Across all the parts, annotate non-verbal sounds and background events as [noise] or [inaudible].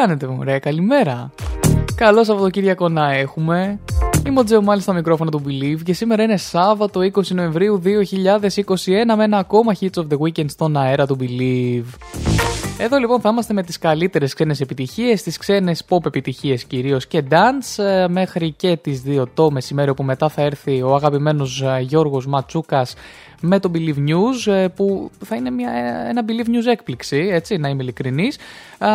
κάνετε, μωρέ, καλημέρα. Καλό Σαββατοκύριακο να έχουμε. Είμαι ο Τζέο μάλιστα στο μικρόφωνο του Believe και σήμερα είναι Σάββατο 20 Νοεμβρίου 2021 με ένα ακόμα Hits of the Weekend στον αέρα του Believe. Εδώ λοιπόν θα είμαστε με τις καλύτερες ξένες επιτυχίες, τις ξένες pop επιτυχίες κυρίως και dance ε, μέχρι και τις 2 το μεσημέρι όπου μετά θα έρθει ο αγαπημένος ε, Γιώργος Ματσούκας με το Believe News ε, που θα είναι μια, ένα Believe News έκπληξη, έτσι, να είμαι ειλικρινής. Α,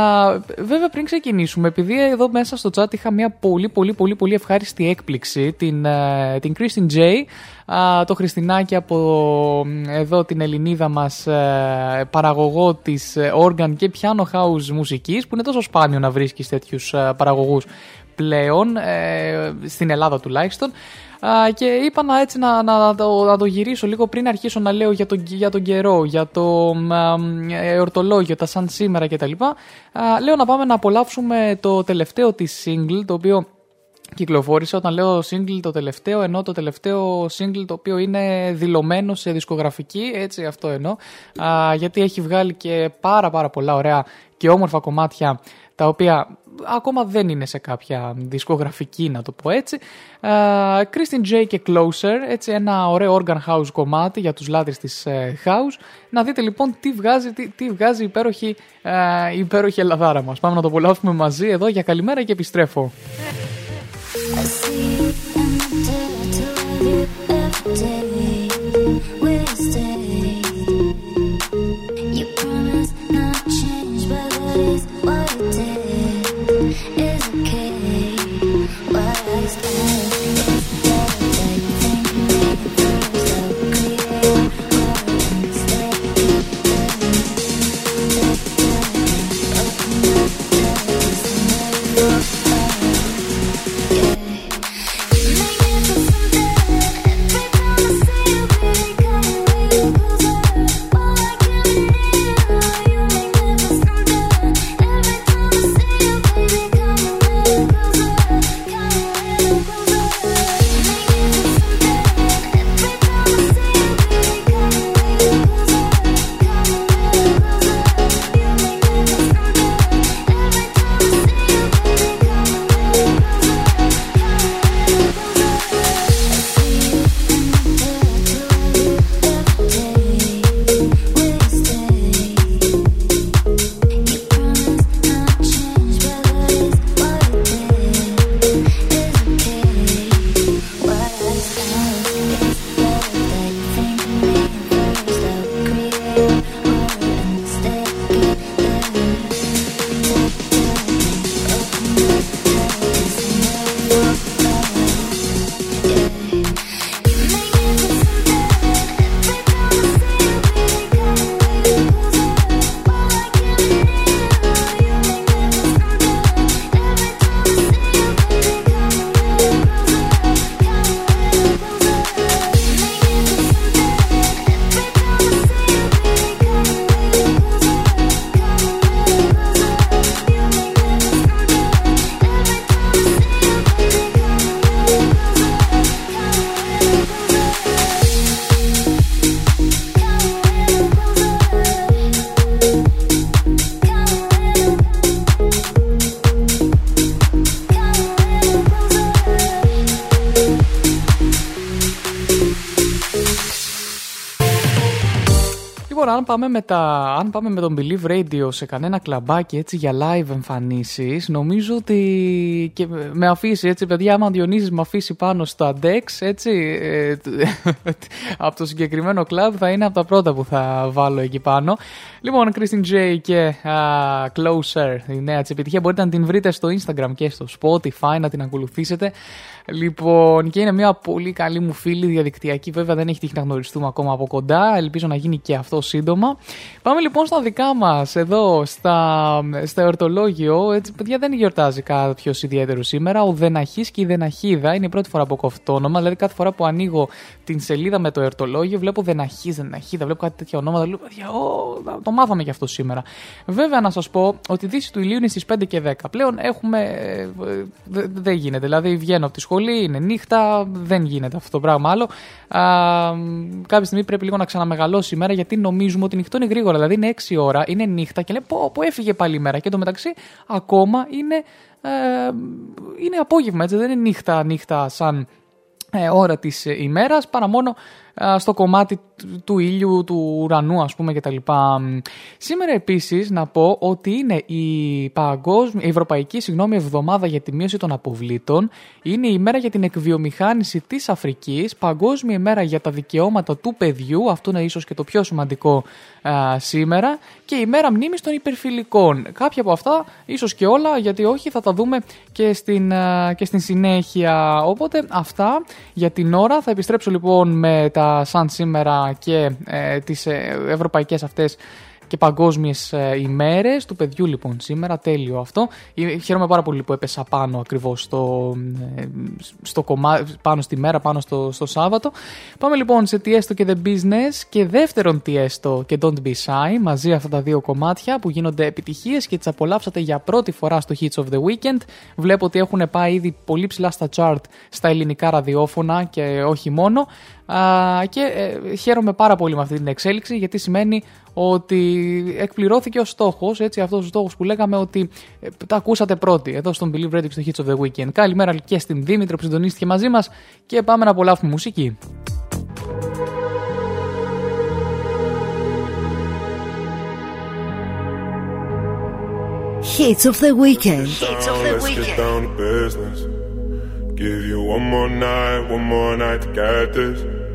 βέβαια πριν ξεκινήσουμε, επειδή εδώ μέσα στο chat είχα μια πολύ πολύ πολύ πολύ ευχάριστη έκπληξη, την, ε, την Christine J, α, το Χριστινάκι από ε, εδώ την Ελληνίδα μας ε, παραγωγό της ε, organ και piano house μουσικής που είναι τόσο σπάνιο να βρίσκεις τέτοιους ε, παραγωγούς πλέον, ε, στην Ελλάδα τουλάχιστον. Α, και είπα να, έτσι, να, να, το, να το γυρίσω λίγο πριν αρχίσω να λέω για τον, για τον καιρό, για το α, ε, εορτολόγιο, τα σαν σήμερα κτλ. Α, λέω να πάμε να απολαύσουμε το τελευταίο της single, το οποίο κυκλοφόρησε. Όταν λέω single το τελευταίο, ενώ το τελευταίο single το οποίο είναι δηλωμένο σε δισκογραφική, έτσι αυτό εννοώ, α, γιατί έχει βγάλει και πάρα πάρα πολλά ωραία και όμορφα κομμάτια τα οποία ακόμα δεν είναι σε κάποια δισκογραφική να το πω έτσι. Α, Christine J και Closer, έτσι ένα ωραίο organ house κομμάτι για τους λάτρεις της ε, house. Να δείτε λοιπόν τι βγάζει, τι, τι βγάζει η υπέροχη, ε, η υπέροχη Ελλαδάρα μας. Πάμε να το απολαύσουμε μαζί εδώ για καλημέρα και επιστρέφω. Every promise πάμε, με τα, αν πάμε με τον Believe Radio σε κανένα κλαμπάκι έτσι για live εμφανίσεις, νομίζω ότι και με αφήσει έτσι, παιδιά, άμα ο Διονύσης με αφήσει πάνω στα Dex, έτσι, ε, [laughs] από το συγκεκριμένο κλαμπ θα είναι από τα πρώτα που θα βάλω εκεί πάνω. Λοιπόν, Christine J και uh, Closer, η νέα της επιτυχία, μπορείτε να την βρείτε στο Instagram και στο Spotify, να την ακολουθήσετε. Λοιπόν, και είναι μια πολύ καλή μου φίλη διαδικτυακή. Βέβαια δεν έχει τύχει να γνωριστούμε ακόμα από κοντά. Ελπίζω να γίνει και αυτό σύντομα. Πάμε λοιπόν στα δικά μας εδώ, στα, στα εορτολόγιο. Έτσι, παιδιά δεν γιορτάζει κάποιος ιδιαίτερος σήμερα. Ο Δεναχής και η Δεναχίδα είναι η πρώτη φορά που έχω αυτό το όνομα. Δηλαδή κάθε φορά που ανοίγω την σελίδα με το εορτολόγιο βλέπω Δεναχή, Δεναχίδα, βλέπω κάτι τέτοια ονόματα. Λέω, παιδιά, ο, το μάθαμε και αυτό σήμερα. Βέβαια να σας πω ότι η δύση του ηλίου είναι στις 5 και 10. Πλέον έχουμε. Ε, δεν γίνεται. Δηλαδή βγαίνω από τη σχολή σχολή, είναι νύχτα, δεν γίνεται αυτό το πράγμα άλλο. Α, κάποια στιγμή πρέπει λίγο να ξαναμεγαλώσει η μέρα γιατί νομίζουμε ότι νυχτώνει γρήγορα. Δηλαδή είναι 6 ώρα, είναι νύχτα και λέει πω, πω έφυγε πάλι η μέρα. Και μεταξύ ακόμα είναι, ε, είναι απόγευμα, έτσι δεν είναι νύχτα, νύχτα σαν ε, ώρα της ημέρας παρά μόνο στο κομμάτι του ήλιου, του ουρανού ας πούμε κτλ. Σήμερα επίσης να πω ότι είναι η, παγκόσμια, η Ευρωπαϊκή συγγνώμη, Εβδομάδα για τη Μείωση των Αποβλήτων, είναι η ημέρα για την εκβιομηχάνηση της Αφρικής, Παγκόσμια ημέρα για τα δικαιώματα του παιδιού, αυτό είναι ίσως και το πιο σημαντικό σήμερα, και η μέρα μνήμης των υπερφιλικών. Κάποια από αυτά, ίσως και όλα, γιατί όχι θα τα δούμε και στην, και στην συνέχεια. Οπότε αυτά για την ώρα. Θα επιστρέψω λοιπόν με τα σαν σήμερα και ε, τις ε, ευρωπαϊκές αυτές και παγκόσμιες ημέρες του παιδιού λοιπόν σήμερα. Τέλειο αυτό. Ε, χαίρομαι πάρα πολύ που έπεσα πάνω ακριβώς στο, ε, στο κομμάτι, πάνω στη μέρα, πάνω στο, στο Σάββατο. Πάμε λοιπόν σε Tiesto και The Business και δεύτερον Tiesto και Don't Be Shy. Μαζί αυτά τα δύο κομμάτια που γίνονται επιτυχίες και τις απολαύσατε για πρώτη φορά στο Hits of the Weekend. Βλέπω ότι έχουν πάει ήδη πολύ ψηλά στα chart στα ελληνικά ραδιόφωνα και όχι μόνο. Α, και ε, χαίρομαι πάρα πολύ με αυτή την εξέλιξη γιατί σημαίνει ότι εκπληρώθηκε ο στόχος, έτσι, αυτός ο στόχος που λέγαμε ότι ε, τα ακούσατε πρώτοι εδώ στον Believe Radio στο Hits of the Weekend. Καλημέρα και στην Δήμητρο που συντονίστηκε μαζί μας και πάμε να απολαύσουμε μουσική. Hits of the weekend. Hits of the weekend. down to business. Give you one more night, one more night to get this.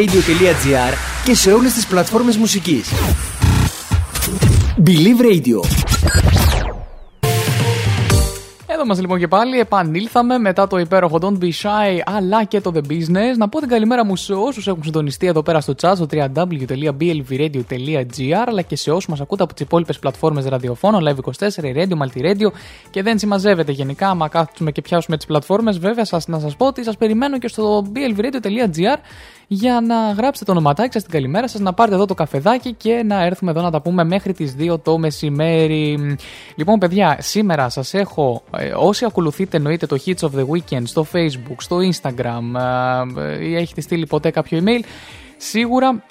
blvradio.gr και σε όλες τις πλατφόρμες μουσικής. Believe Radio. Εδώ μας λοιπόν και πάλι επανήλθαμε μετά το υπέροχο Don't Be Shy αλλά και το The Business. Να πω την καλημέρα μου σε όσους έχουν συντονιστεί εδώ πέρα στο chat στο www.blvradio.gr αλλά και σε όσους μας ακούτε από τις υπόλοιπες πλατφόρμες ραδιοφώνων Live 24, Radio, Multiradio και δεν συμμαζεύεται γενικά άμα κάθουμε και πιάσουμε τις πλατφόρμες βέβαια σας, να σας πω ότι σας περιμένω και στο blvradio.gr για να γράψετε το ονοματάκι σας, την καλημέρα σας, να πάρετε εδώ το καφεδάκι και να έρθουμε εδώ να τα πούμε μέχρι τις 2 το μεσημέρι. Λοιπόν, παιδιά, σήμερα σας έχω, ε, όσοι ακολουθείτε εννοείται το Hits of the Weekend στο Facebook, στο Instagram ε, ή έχετε στείλει ποτέ κάποιο email, σίγουρα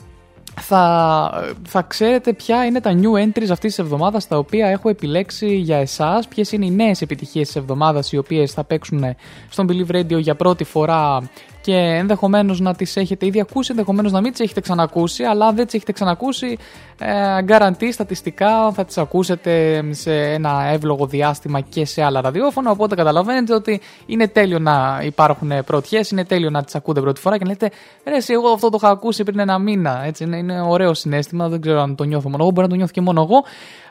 θα, θα ξέρετε ποια είναι τα new entries αυτής της εβδομάδας τα οποία έχω επιλέξει για εσάς, ποιες είναι οι νέες επιτυχίες της εβδομάδας οι οποίες θα παίξουν στον Believe Radio για πρώτη φορά και ενδεχομένως να τις έχετε ήδη ακούσει, ενδεχομένως να μην τις έχετε ξανακούσει, αλλά αν δεν τις έχετε ξανακούσει, ε, γκαραντί στατιστικά θα τις ακούσετε σε ένα εύλογο διάστημα και σε άλλα ραδιόφωνα. Οπότε καταλαβαίνετε ότι είναι τέλειο να υπάρχουν πρωτιές, είναι τέλειο να τις ακούτε πρώτη φορά και να λέτε Ρε, εσύ, εγώ αυτό το είχα ακούσει πριν ένα μήνα. Έτσι, είναι, είναι ωραίο συνέστημα, δεν ξέρω αν το νιώθω μόνο εγώ, μπορεί να το νιώθω και μόνο εγώ.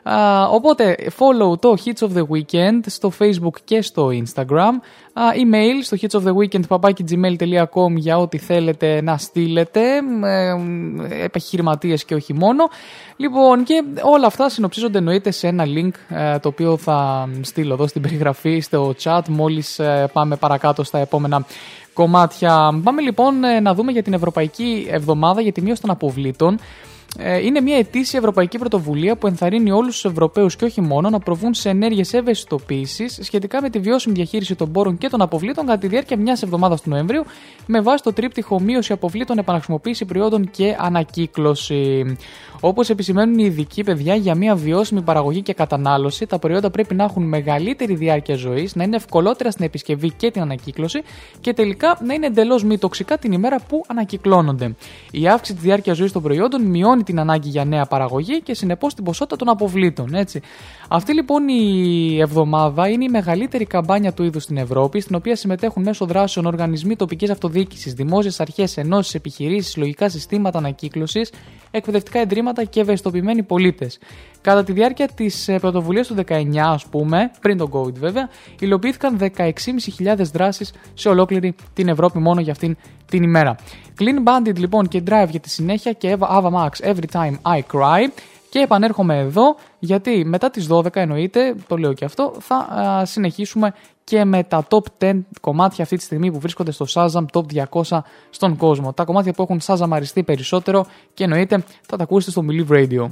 Α, οπότε, follow το Hits of the Weekend στο Facebook και στο Instagram. Α, email στο hitsoftheweekend.gmail.com για ό,τι θέλετε να στείλετε. Ε, επιχειρηματίες και όχι μόνο. Λοιπόν, και όλα αυτά συνοψίζονται εννοείται σε ένα link ε, το οποίο θα στείλω εδώ στην περιγραφή στο chat μόλις ε, πάμε παρακάτω στα επόμενα κομμάτια. Πάμε λοιπόν ε, να δούμε για την Ευρωπαϊκή Εβδομάδα για τη μείωση των αποβλήτων. Ε, είναι μια ετήσια ευρωπαϊκή πρωτοβουλία που ενθαρρύνει όλους τους Ευρωπαίους και όχι μόνο να προβούν σε ενέργειες ευαισθητοποίησης σχετικά με τη βιώσιμη διαχείριση των πόρων και των αποβλήτων κατά τη διάρκεια μιας εβδομάδας του Νοεμβρίου, με βάση το τρίπτυχο μείωση αποβλήτων, επαναχρησιμοποίηση προϊόντων και ανακύκλωση. Όπως επισημαίνουν οι ειδικοί παιδιά για μια βιώσιμη παραγωγή και κατανάλωση, τα προϊόντα πρέπει να έχουν μεγαλύτερη διάρκεια ζωής, να είναι ευκολότερα στην επισκευή και την ανακύκλωση και τελικά να είναι εντελώς μη τοξικά την ημέρα που ανακυκλώνονται. Η αύξηση της διάρκειας ζωής των προϊόντων μειώνει την ανάγκη για νέα παραγωγή και συνεπώς την ποσότητα των αποβλήτων. Έτσι. Αυτή λοιπόν η εβδομάδα είναι η μεγαλύτερη καμπάνια του είδους στην Ευρώπη, στην οποία συμμετέχουν μέσω δράσεων οργανισμοί τοπικής αυτοδιοίκησης, δημόσιες αρχές, ενώσεις, επιχειρήσεις, λογικά συστήματα ανακύκλωσης, εκπαιδευτικά ιδρύματα και ευαισθητοποιημένοι πολίτες. Κατά τη διάρκεια της ε, πρωτοβουλίας του 19, ας πούμε, πριν τον COVID βέβαια, υλοποιήθηκαν 16.500 δράσεις σε ολόκληρη την Ευρώπη μόνο για αυτήν την ημέρα. Clean Bandit λοιπόν και Drive για τη συνέχεια και Ava Max Every Time I Cry. Και επανέρχομαι εδώ γιατί μετά τις 12 εννοείται, το λέω και αυτό, θα συνεχίσουμε και με τα top 10 κομμάτια αυτή τη στιγμή που βρίσκονται στο Shazam Top 200 στον κόσμο. Τα κομμάτια που έχουν Shazam περισσότερο και εννοείται θα τα ακούσετε στο Believe Radio.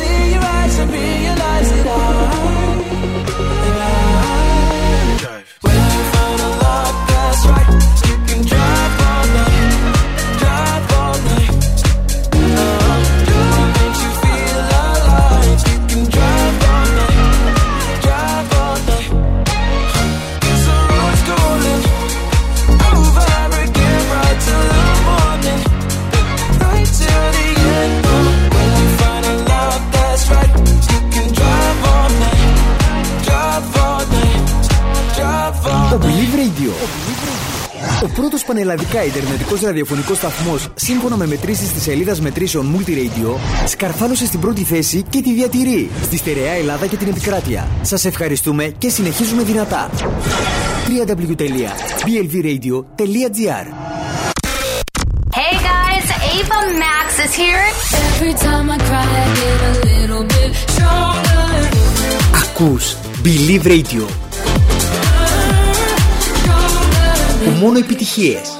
see ελλαδικά Ιντερνετικός ραδιοφωνικός σταθμός σύμφωνα με μετρήσεις της σελίδας μετρήσεων Multiradio, σκαρφάλωσε στην πρώτη θέση και τη διατηρεί στη στερεά Ελλάδα και την επικράτεια. Σας ευχαριστούμε και συνεχίζουμε δυνατά. www.blvradio.gr Hey guys, Ava Max is here. Every Radio. Μόνο επιτυχίες.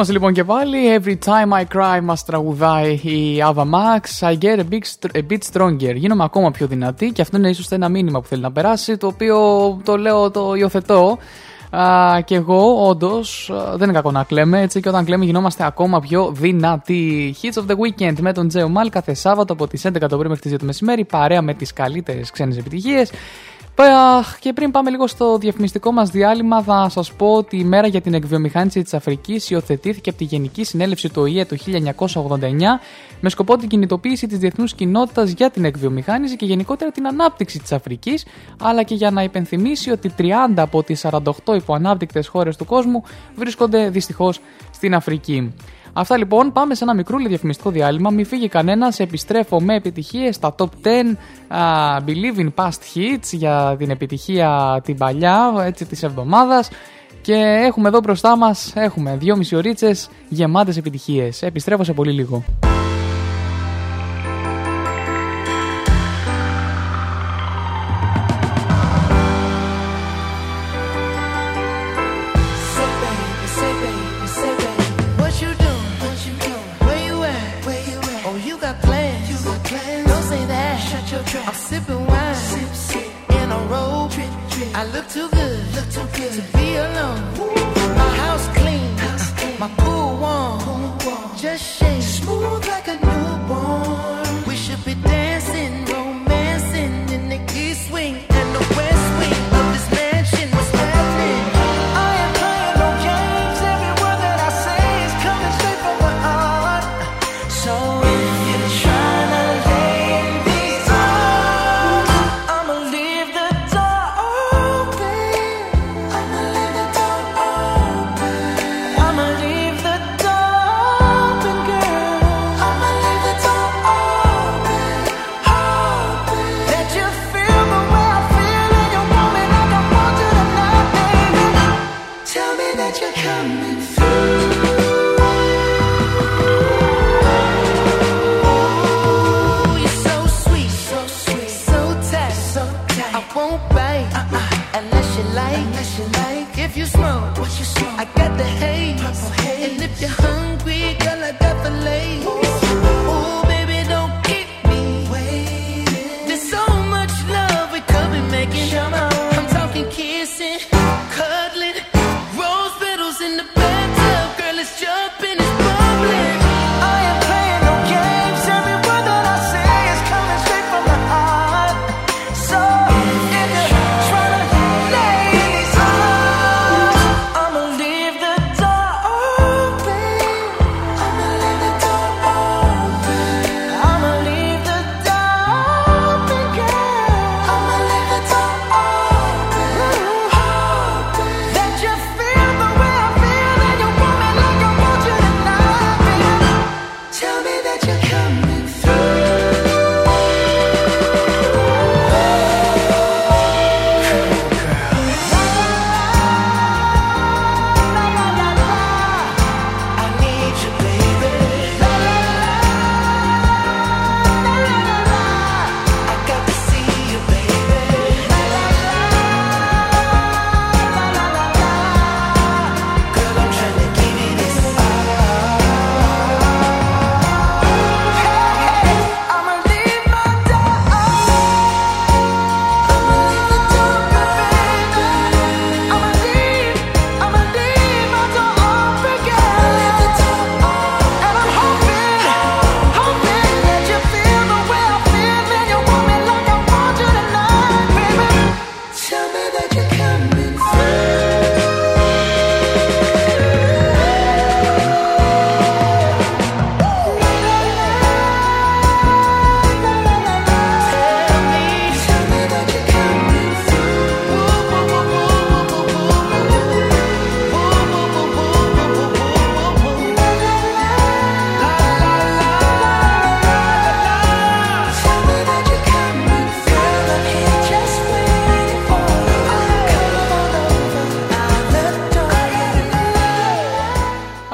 Είμαστε λοιπόν και πάλι. Every time I cry μας τραγουδάει η Ava Max. I get a, big, a bit stronger. Γίνομαι ακόμα πιο δυνατή και αυτό είναι ίσως ένα μήνυμα που θέλει να περάσει, το οποίο το λέω, το υιοθετώ. Α, και εγώ, όντως, δεν είναι κακό να κλαίμε. Έτσι, και όταν κλαίμε, γινόμαστε ακόμα πιο δυνατοί. Hits of the Weekend με τον Τζέο Μάλ κάθε Σάββατο από τις 11 το πρωί μέχρι τις 2 το μεσημέρι, παρέα με τις καλύτερες ξένες επιτυχίες. Και πριν πάμε λίγο στο διαφημιστικό μας διάλειμμα, θα σας πω ότι η μέρα για την εκβιομηχάνηση της Αφρικής υιοθετήθηκε από τη Γενική Συνέλευση του ΟΗΕ το 1989 με σκοπό την κινητοποίηση της διεθνούς κοινότητας για την εκβιομηχάνηση και γενικότερα την ανάπτυξη της Αφρικής, αλλά και για να υπενθυμίσει ότι 30 από τις 48 υποανάπτυκτες χώρες του κόσμου βρίσκονται δυστυχώς στην Αφρική. Αυτά λοιπόν, πάμε σε ένα μικρούλι διαφημιστικό διάλειμμα. Μην φύγει κανένας. Επιστρέφω με επιτυχίες στα top 10 uh, Believe in Past Hits για την επιτυχία την παλιά έτσι της εβδομάδας. Και έχουμε εδώ μπροστά μας έχουμε δύο μισή γεμάτες επιτυχίες. Επιστρέφω σε πολύ λίγο.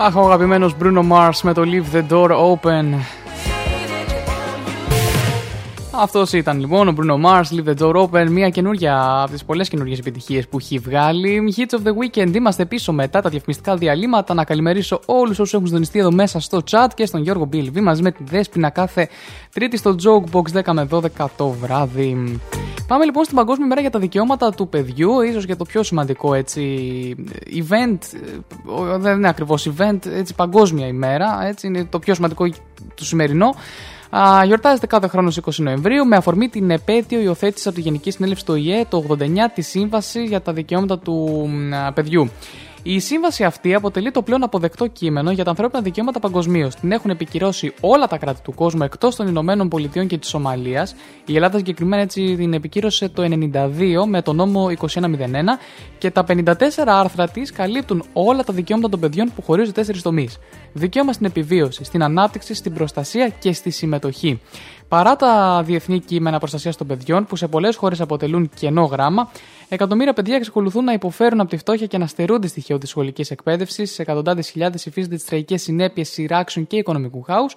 Αχ, ο αγαπημένος Bruno Mars με το Leave the Door Open. Αυτός ήταν λοιπόν ο Bruno Mars, Leave the Door Open, μια καινούργια από τις πολλές καινούργιες επιτυχίες που έχει βγάλει. Hits of the Weekend, είμαστε πίσω μετά τα διαφημιστικά διαλύματα. Να καλημερίσω όλους όσους έχουν συντονιστεί εδώ μέσα στο chat και στον Γιώργο Μπίλβι μαζί με τη Δέσπινα κάθε Τρίτη στο Jokebox 10 με 12 το βράδυ. Πάμε λοιπόν στην Παγκόσμια Μέρα για τα Δικαιώματα του Παιδιού, ίσως για το πιο σημαντικό έτσι event, ε, δεν είναι ακριβώς event, έτσι παγκόσμια ημέρα, έτσι είναι το πιο σημαντικό του σημερινό. Α, γιορτάζεται κάθε χρόνος στις 20 Νοεμβρίου με αφορμή την επέτειο υιοθέτηση από τη Γενική Συνέλευση του ΙΕ το 89 τη Σύμβαση για τα Δικαιώματα του α, Παιδιού. Η σύμβαση αυτή αποτελεί το πλέον αποδεκτό κείμενο για τα ανθρώπινα δικαιώματα παγκοσμίως. Την έχουν επικυρώσει όλα τα κράτη του κόσμου εκτός των Ηνωμένων Πολιτειών και της Σομαλίας. Η Ελλάδα συγκεκριμένα έτσι την επικύρωσε το 92 με το νόμο 2101 και τα 54 άρθρα της καλύπτουν όλα τα δικαιώματα των παιδιών που χωρίζουν τέσσερις τομείς. Δικαίωμα στην επιβίωση, στην ανάπτυξη, στην προστασία και στη συμμετοχή. Παρά τα διεθνή κείμενα προστασίας των παιδιών, που σε πολλές χώρες αποτελούν κενό γράμμα, εκατομμύρια παιδιά εξακολουθούν να υποφέρουν από τη φτώχεια και να στερούνται στοιχείο της σχολικής εκπαίδευσης, εκατοντάδες χιλιάδες υφίζονται τις τραγικές συνέπειες σειράξεων και οικονομικού χάους,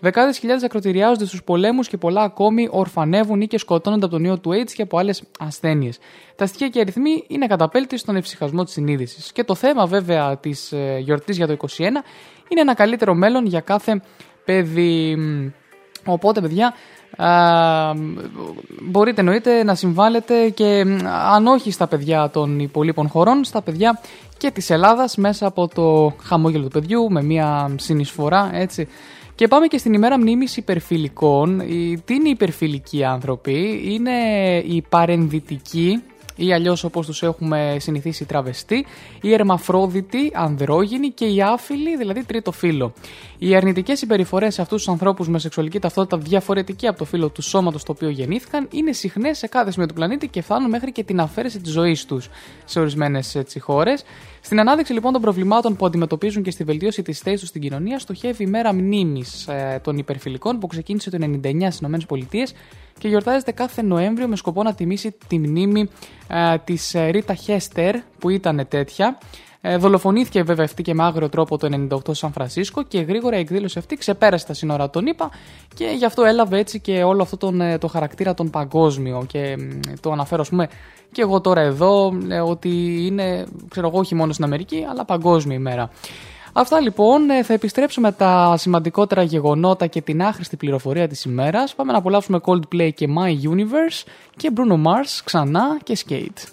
δεκάδες χιλιάδες ακροτηριάζονται στους πολέμους και πολλά ακόμη ορφανεύουν ή και σκοτώνονται από τον ιό του AIDS και από άλλες ασθένειες. Τα στοιχεία και αριθμοί είναι καταπέλτη στον ευσυχασμό της συνείδησης. Και το θέμα βέβαια της γιορτής για το 2021 είναι ένα καλύτερο μέλλον για κάθε παιδί. Οπότε, παιδιά, α, μπορείτε εννοείται να συμβάλλετε και αν όχι στα παιδιά των υπολείπων χωρών, στα παιδιά και της Ελλάδας μέσα από το χαμόγελο του παιδιού με μια συνεισφορά έτσι. Και πάμε και στην ημέρα μνήμης υπερφιλικών. Η- Τι είναι οι υπερφιλικοί άνθρωποι; Είναι οι παρενδυτικοί ή αλλιώς όπως τους έχουμε συνηθίσει τραβεστοί, οι ερμαφρόδιτοι, ανδρόγυνοι και οι άφιλοι, δηλαδή τρίτο φύλλο. Οι αρνητικές συμπεριφορές σε αυτούς τους ανθρώπους με σεξουαλική ταυτότητα διαφορετική από το φύλλο του σώματος στο οποίο γεννήθηκαν είναι συχνές σε κάθε σημείο του πλανήτη και φτάνουν μέχρι και την αφαίρεση της ζωής τους σε ορισμένες χώρες. Στην ανάδειξη λοιπόν των προβλημάτων που αντιμετωπίζουν και στη βελτίωση της θέσης του στην κοινωνία, στοχεύει η μέρα μνήμης των υπερφιλικών που ξεκίνησε το 1999 στις ΗΠΑ και γιορτάζεται κάθε Νοέμβριο με σκοπό να τιμήσει τη μνήμη ε, της ε, Ρίτα Χέστερ που ήταν τέτοια. Ε, δολοφονήθηκε βέβαια αυτή και με άγριο τρόπο το 98 στο Σαν Φρανσίσκο και γρήγορα η εκδήλωση αυτή ξεπέρασε τα σύνορα των ΗΠΑ και γι' αυτό έλαβε έτσι και όλο αυτό τον, ε, το χαρακτήρα τον παγκόσμιο και μ, το αναφέρω ας πούμε και εγώ τώρα εδώ ε, ότι είναι ξέρω εγώ όχι μόνο στην Αμερική αλλά παγκόσμια ημέρα. Αυτά λοιπόν, ε, θα επιστρέψουμε τα σημαντικότερα γεγονότα και την άχρηστη πληροφορία της ημέρας. Πάμε να απολαύσουμε Coldplay και My Universe και Bruno Mars ξανά και Skate.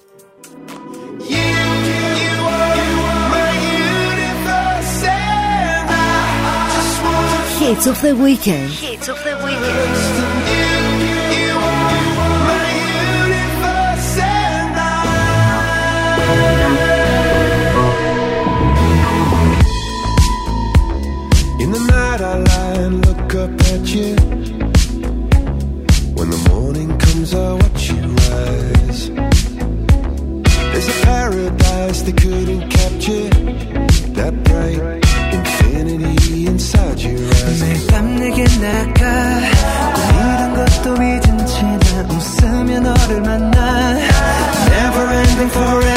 Hits of the weekend. Hits of the weekend. In the night I lie and look up at you. When the morning comes, I watch you rise. There's a paradise they couldn't capture. That bright infinity inside your eyes. 매일 밤 내게 나가 꿈이란 것도 잊은 채난 웃으며 너를 만나 Never ending forever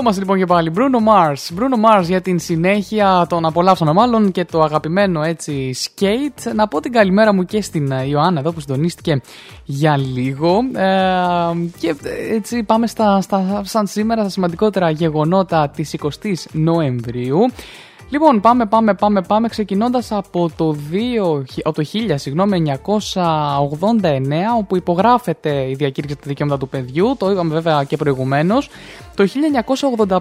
Καλό μα λοιπόν και πάλι. Bruno Mars. Bruno Mars για την συνέχεια των απολαύσεων μάλλον και το αγαπημένο έτσι skate. Να πω την καλημέρα μου και στην ε, Ιωάννα εδώ που συντονίστηκε για λίγο. Ε, και έτσι πάμε στα, στα, σαν σήμερα στα σημαντικότερα γεγονότα της 20 Νοεμβρίου. Λοιπόν, πάμε, πάμε, πάμε, πάμε, ξεκινώντας από το, 2, από το 1000, συγγνώμη, 989, όπου υπογράφεται η διακήρυξη τα δικαιώματα του παιδιού, το είπαμε βέβαια και προηγουμένως. Το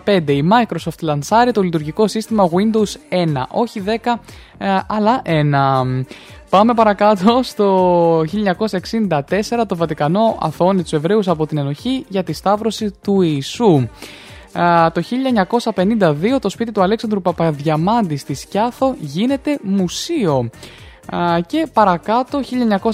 1985 η Microsoft λανσάρει το λειτουργικό σύστημα Windows 1, όχι 10, ε, αλλά 1. Πάμε παρακάτω στο 1964 το Βατικανό αθώνει τους Εβραίους από την ενοχή για τη σταύρωση του Ιησού το 1952 το σπίτι του Αλέξανδρου Παπαδιαμάντη στη Σκιάθο γίνεται μουσείο. Και παρακάτω,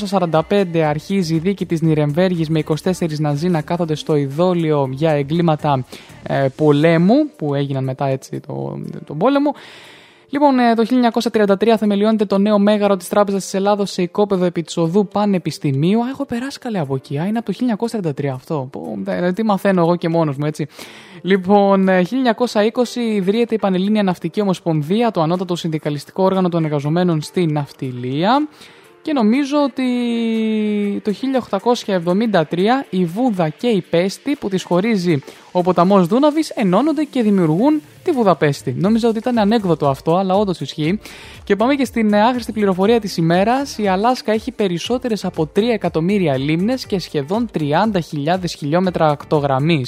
1945 αρχίζει η δίκη της Νιρεμβέργης με 24 Ναζί να κάθονται στο ειδόλιο για εγκλήματα ε, πολέμου που έγιναν μετά έτσι το, τον πόλεμο. Λοιπόν, ε, το 1933 θεμελιώνεται το νέο μέγαρο της Τράπεζας της Ελλάδος σε οικόπεδο επί της οδού Πανεπιστημίου. Α, έχω περάσει καλέ από εκεί. είναι από το 1943 αυτό. Ε, τι μαθαίνω εγώ και μόνος μου, έτσι. Λοιπόν, 1920 ε, ιδρύεται η Πανελλήνια Ναυτική Ομοσπονδία, το ανώτατο συνδικαλιστικό όργανο των εργαζομένων στη ναυτιλία. Και νομίζω ότι το 1873 η Βούδα και η Πέστη που τις χωρίζει ο ποταμός Δούναβης ενώνονται και δημιουργούν τη Βουδαπέστη. Νόμιζα ότι ήταν ανέκδοτο αυτό, αλλά όντως ισχύει. Και πάμε και στην άχρηστη πληροφορία της ημέρας. Η Αλάσκα έχει περισσότερες από 3 εκατομμύρια λίμνες και σχεδόν 30.000 χιλιόμετρα ακτογραμμή.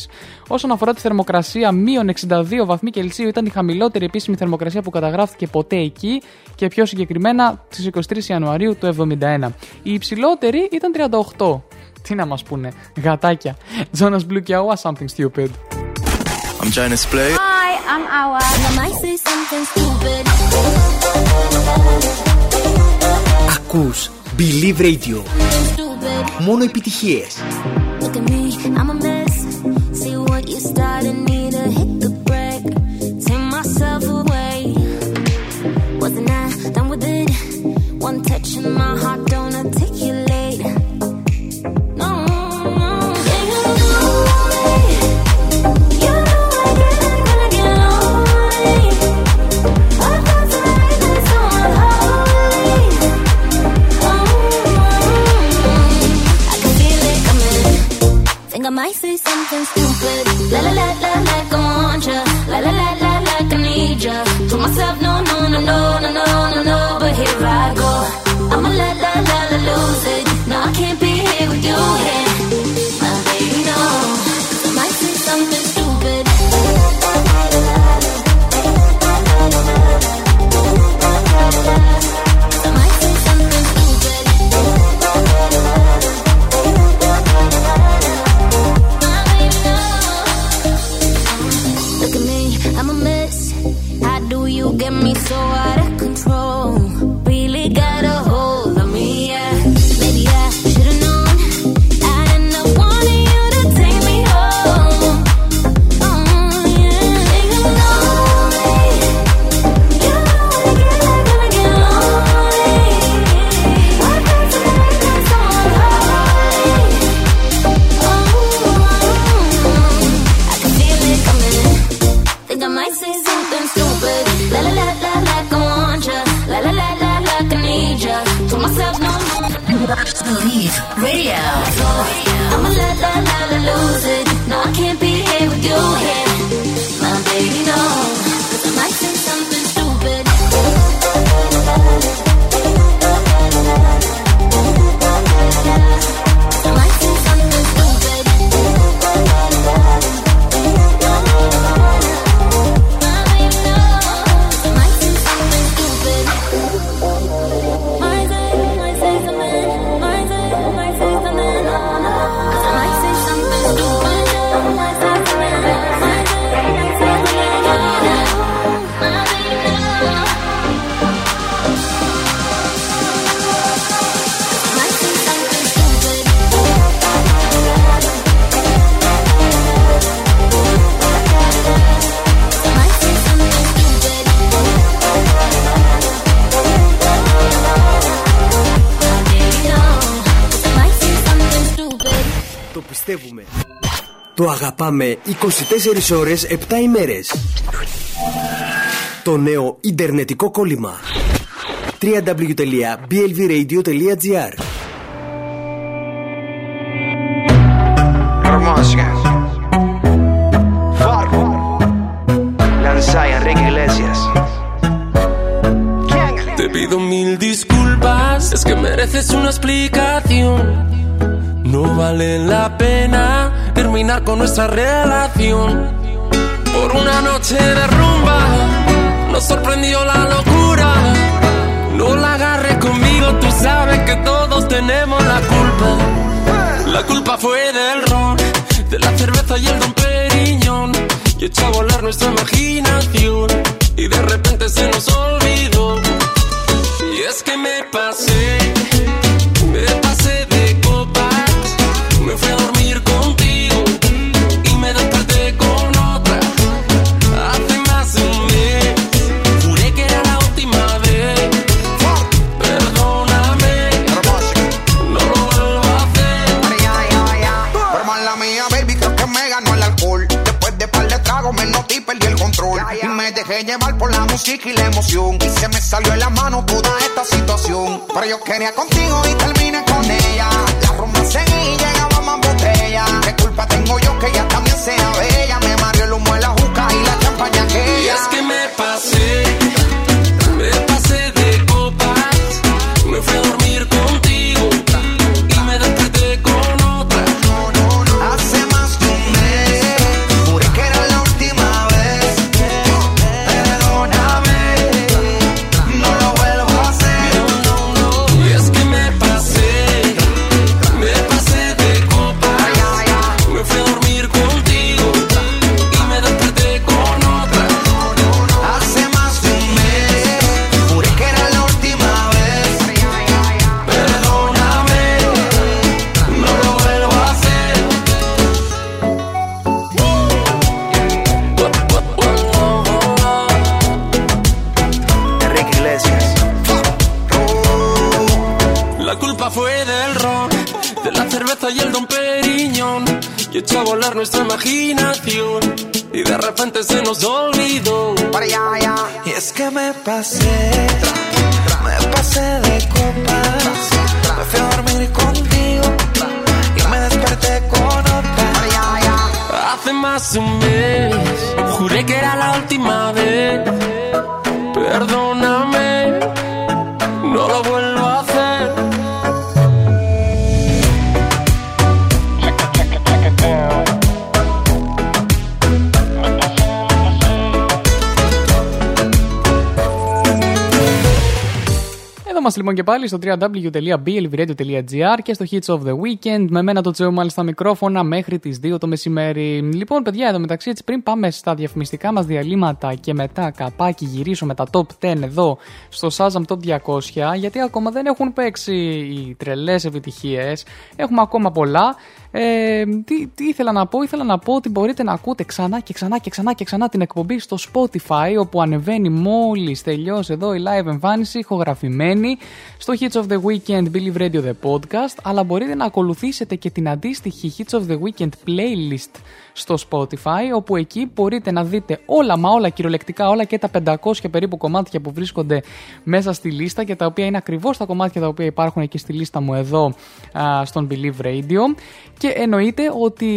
Όσον αφορά τη θερμοκρασία, μείον 62 βαθμοί Κελσίου ήταν η χαμηλότερη επίσημη θερμοκρασία που καταγράφηκε ποτέ εκεί και πιο συγκεκριμένα στις 23 Ιανουαρίου του 1971. Η υψηλότερη ήταν 38. Τι να μας πούνε, γατάκια. Jonas Blue και Awa, something stupid. I'm Jonas Blue. Hi, I'm Awa. And I might say something stupid. Ακούς Believe Radio. Μόνο επιτυχίες. Look at me, I'm a mess. See what you started, need to hit the brake. Take myself away. Wasn't I done with it? One touch and my heart don't say something stupid. La la la la like I want ya. La la la la like I need ya. Told myself no no no no no no no Believe Radio. I'ma la la la la lose it. No, I can't be here with you here. Το πιστεύουμε. Το αγαπάμε 24 ώρες 7 ημέρες. Το νέο Ιντερνετικό κόλλημα. www.blvradio.gr Promotion. Fargo. Lanzai Enrique Iglesias. Te pido mil disculpas, es que mereces una explicación. No vale la pena terminar con nuestra relación. Por una noche de rumba, nos sorprendió la locura. No la agarres conmigo, tú sabes que todos tenemos la culpa. La culpa fue del ron, de la cerveza y el don Periñón. Y echó a volar nuestra imaginación. Y de repente se nos olvidó. Y es que me pasé, música y la emoción. Y se me salió en la mano toda esta situación. Pero yo quería contigo y terminé con ella. Tá passei. Λοιπόν και πάλι στο www.blvradio.gr και στο Hits of the Weekend. Με μένα το Τσέο μάλιστα μικρόφωνα μέχρι τις 2 το μεσημέρι. Λοιπόν, παιδιά, εδώ μεταξύ, έτσι πριν πάμε στα διαφημιστικά μας διαλύματα και μετά καπάκι γυρίσω με τα top 10 εδώ στο Shazam Top 200, γιατί ακόμα δεν έχουν παίξει οι τρελές επιτυχίες. Έχουμε ακόμα πολλά. Ε, τι, τι ήθελα να πω, ήθελα να πω ότι μπορείτε να ακούτε ξανά και ξανά και ξανά και ξανά την εκπομπή στο Spotify, όπου ανεβαίνει μόλις τελειώσει εδώ η live εμφάνιση, ηχογραφημένη, στο Hits of the Weekend Believe Radio The Podcast, αλλά μπορείτε να ακολουθήσετε και την αντίστοιχη Hits of the Weekend playlist στο Spotify, όπου εκεί μπορείτε να δείτε όλα μα όλα κυριολεκτικά, όλα και τα 500 περίπου κομμάτια που βρίσκονται μέσα στη λίστα και τα οποία είναι ακριβώς τα κομμάτια τα οποία υπάρχουν εκεί στη λίστα μου εδώ α, στον Believe Radio. Και εννοείται ότι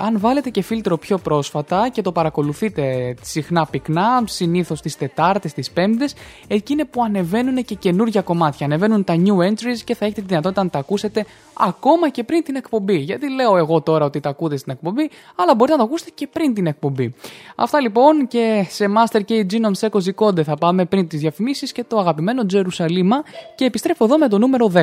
αν βάλετε και φίλτρο πιο πρόσφατα και το παρακολουθείτε συχνά πυκνά, συνήθως τις Τετάρτες, τις Πέμπτες, εκεί είναι που ανεβαίνουν και καινούργια κομμάτια. Ανεβαίνουν τα new entries και θα έχετε τη δυνατότητα να τα ακούσετε ακόμα και πριν την εκπομπή. Γιατί λέω εγώ τώρα ότι τα ακούτε στην εκπομπή, αλλά μπορείτε να τα ακούσετε και πριν την εκπομπή. Αυτά λοιπόν και σε Master και Genome Seco Zikonde θα πάμε πριν τι διαφημίσει και το αγαπημένο Τζερουσαλίμα και επιστρέφω εδώ με το νούμερο 10.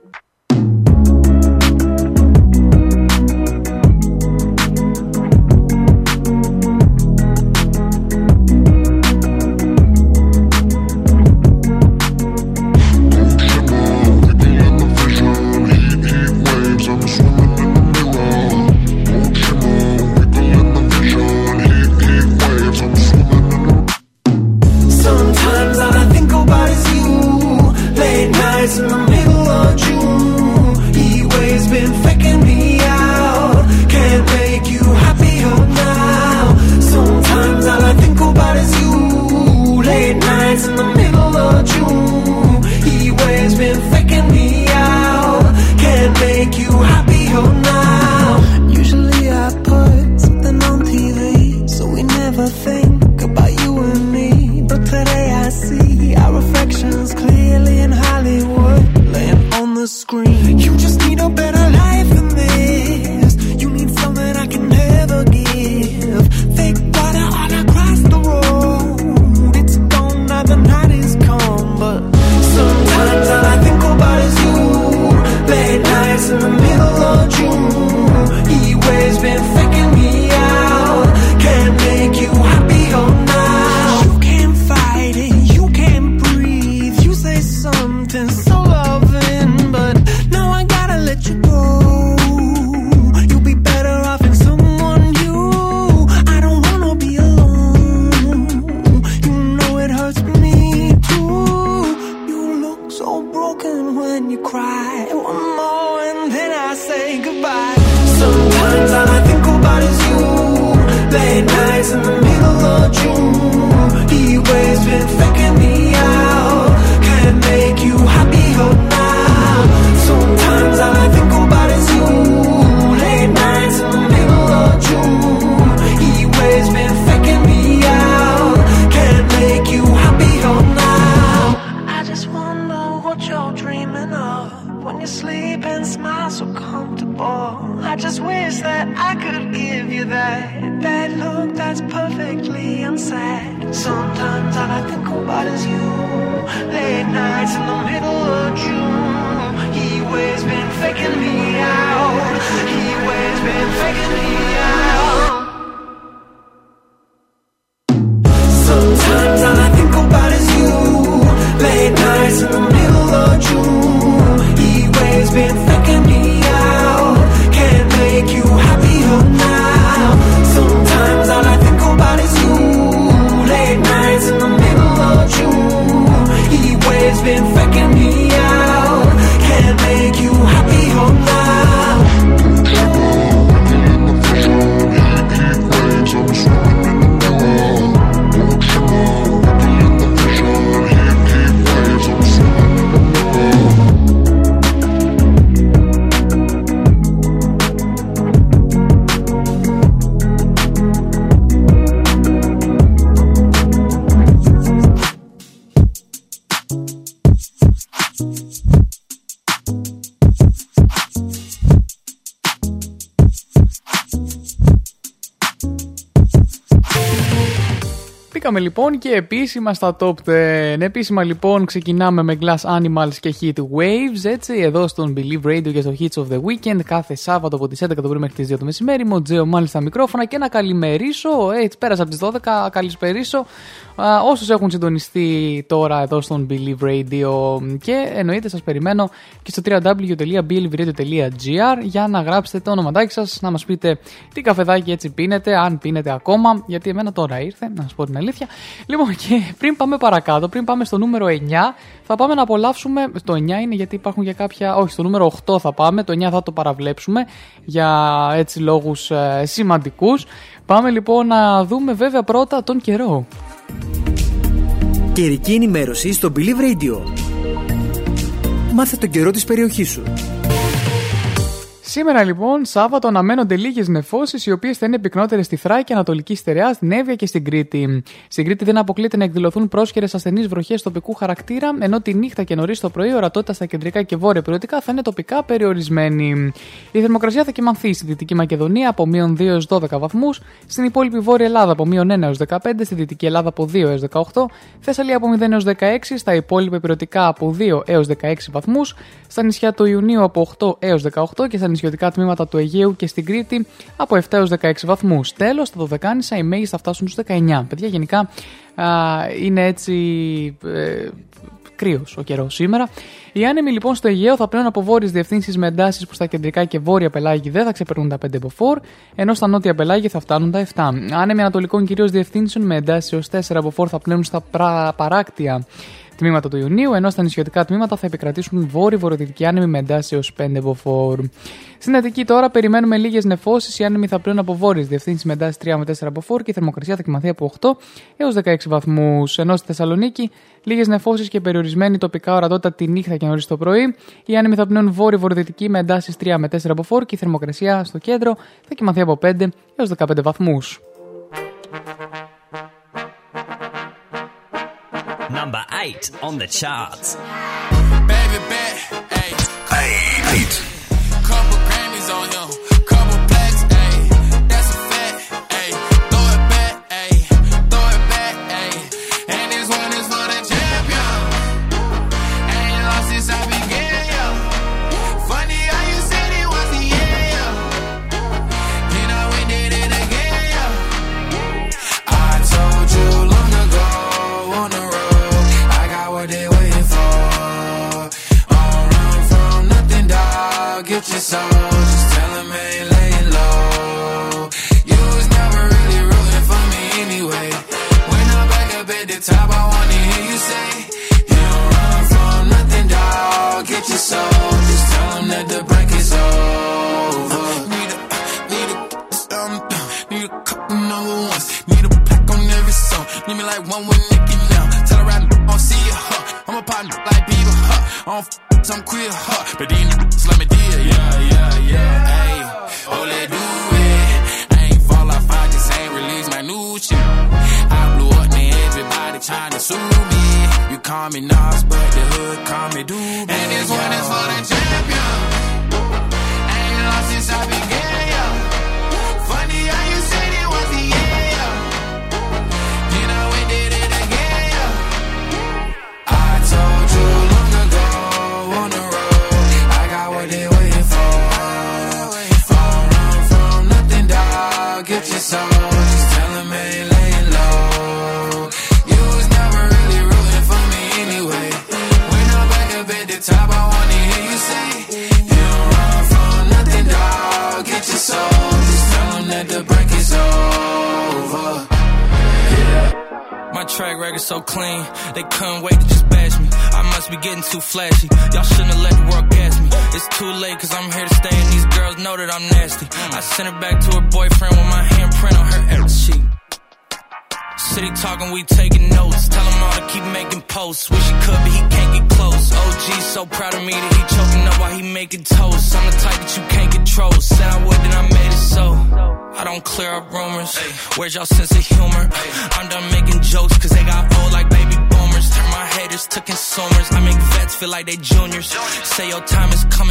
lies in the middle of June. Μπήκαμε λοιπόν και επίσημα στα top 10. Επίσημα λοιπόν ξεκινάμε με Glass Animals και Heat Waves. Έτσι, εδώ στον Believe Radio και στο Hits of the Weekend. Κάθε Σάββατο από τις 11 το πρωί μέχρι τις 2 το μεσημέρι. Μοντζέο μάλιστα μικρόφωνα και να καλημερίσω. Έτσι, πέρασα από τις 12. Καλησπερίσω όσους έχουν συντονιστεί τώρα εδώ στον Believe Radio. Και εννοείται σας περιμένω και στο www.believeradio.gr για να γράψετε το ονοματάκι σας, να μας πείτε τι καφεδάκι έτσι πίνετε, αν πίνετε ακόμα. Γιατί εμένα τώρα ήρθε, να σας πω την αλήθεια. Λοιπόν, και πριν πάμε παρακάτω, πριν πάμε στο νούμερο 9, θα πάμε να απολαύσουμε. Το 9 είναι γιατί υπάρχουν και κάποια. Όχι, στο νούμερο 8 θα πάμε. Το 9 θα το παραβλέψουμε για έτσι λόγους ε, σημαντικούς. Πάμε λοιπόν να δούμε βέβαια πρώτα τον καιρό. Καιρική ενημέρωση στο Believe Radio. Μάθε τον καιρό της περιοχής σου. Σήμερα λοιπόν, Σάββατο, αναμένονται λίγες νεφώσεις, οι οποίες θα είναι πυκνότερες στη Θράκη, Ανατολική Στερεά, στην Εύβοια και στην Κρήτη. Στην Κρήτη δεν αποκλείται να εκδηλωθούν πρόσχερε ασθενείς βροχές τοπικού χαρακτήρα, ενώ τη νύχτα και νωρίς το πρωί ορατότητα στα κεντρικά και βόρεια περιοδικά θα είναι τοπικά περιορισμένη. Η θερμοκρασία θα κοιμανθεί στη Δυτική Μακεδονία από μείον 2 έως 12 βαθμούς, στην υπόλοιπη Βόρεια Ελλάδα από μείον 1 έως 15, στη Δυτική Ελλάδα από 2 έως 18, Θεσσαλία από 0 έως 16, στα υπόλοιπα περιοδικά από 2 έως 16 βαθμούς, στα νησιά του Ιουνίου από 8 έως 18 και στα νησιωτικά τμήματα του Αιγαίου και στην Κρήτη από 7 έως 16 βαθμούς. Τέλος, στα Δωδεκάνησα οι μέγιστοι θα φτάσουν στους 19. Παιδιά, γενικά α, είναι έτσι. Ε, κρύος ο καιρός σήμερα. Οι άνεμοι λοιπόν στο Αιγαίο θα πλέον από βόρειες διευθύνσεις με εντάσεις προς τα κεντρικά και βόρεια πελάγια δεν θα ξεπερνούν τα 5 μποφόρ, ενώ στα νότια πελάγια θα φτάνουν τα 7. Άνεμοι ανατολικών κυρίως διευθύνσεων με εντάσεις έως 4 μποφόρ θα πλέον στα παράκτια τμήματα του Ιουνίου, ενώ στα νησιωτικά τμήματα θα επικρατήσουν βόρειο-βορειοδυτικοί άνεμοι με εντάσεις έως 5 μποφόρ. Στην Αττική τώρα περιμένουμε λίγες νεφώσεις. Οι άνεμοι θα πλέον από βόρειες διευθύνσεις με εντάσεις 3 με 4 μποφόρ και η θερμοκρασία θα κοιμαθεί από 8 έως 16 βαθμούς. Ενώ στη Θεσσαλονίκη λίγες νεφώσεις και περιορισμένη τοπικά ορατότητα τη νύχτα και νωρίς το πρωί. Οι άνεμοι θα πνέουν βόρειο-βορειοδυτικοί με εντάσεις 3 με 4 μποφόρ και η θερμοκρασία στο κέντρο θα κοιμαθεί από 5 έως 15 βαθμούς. Number 8 on the charts. Baby bet, ayy. Eight. Say your time is coming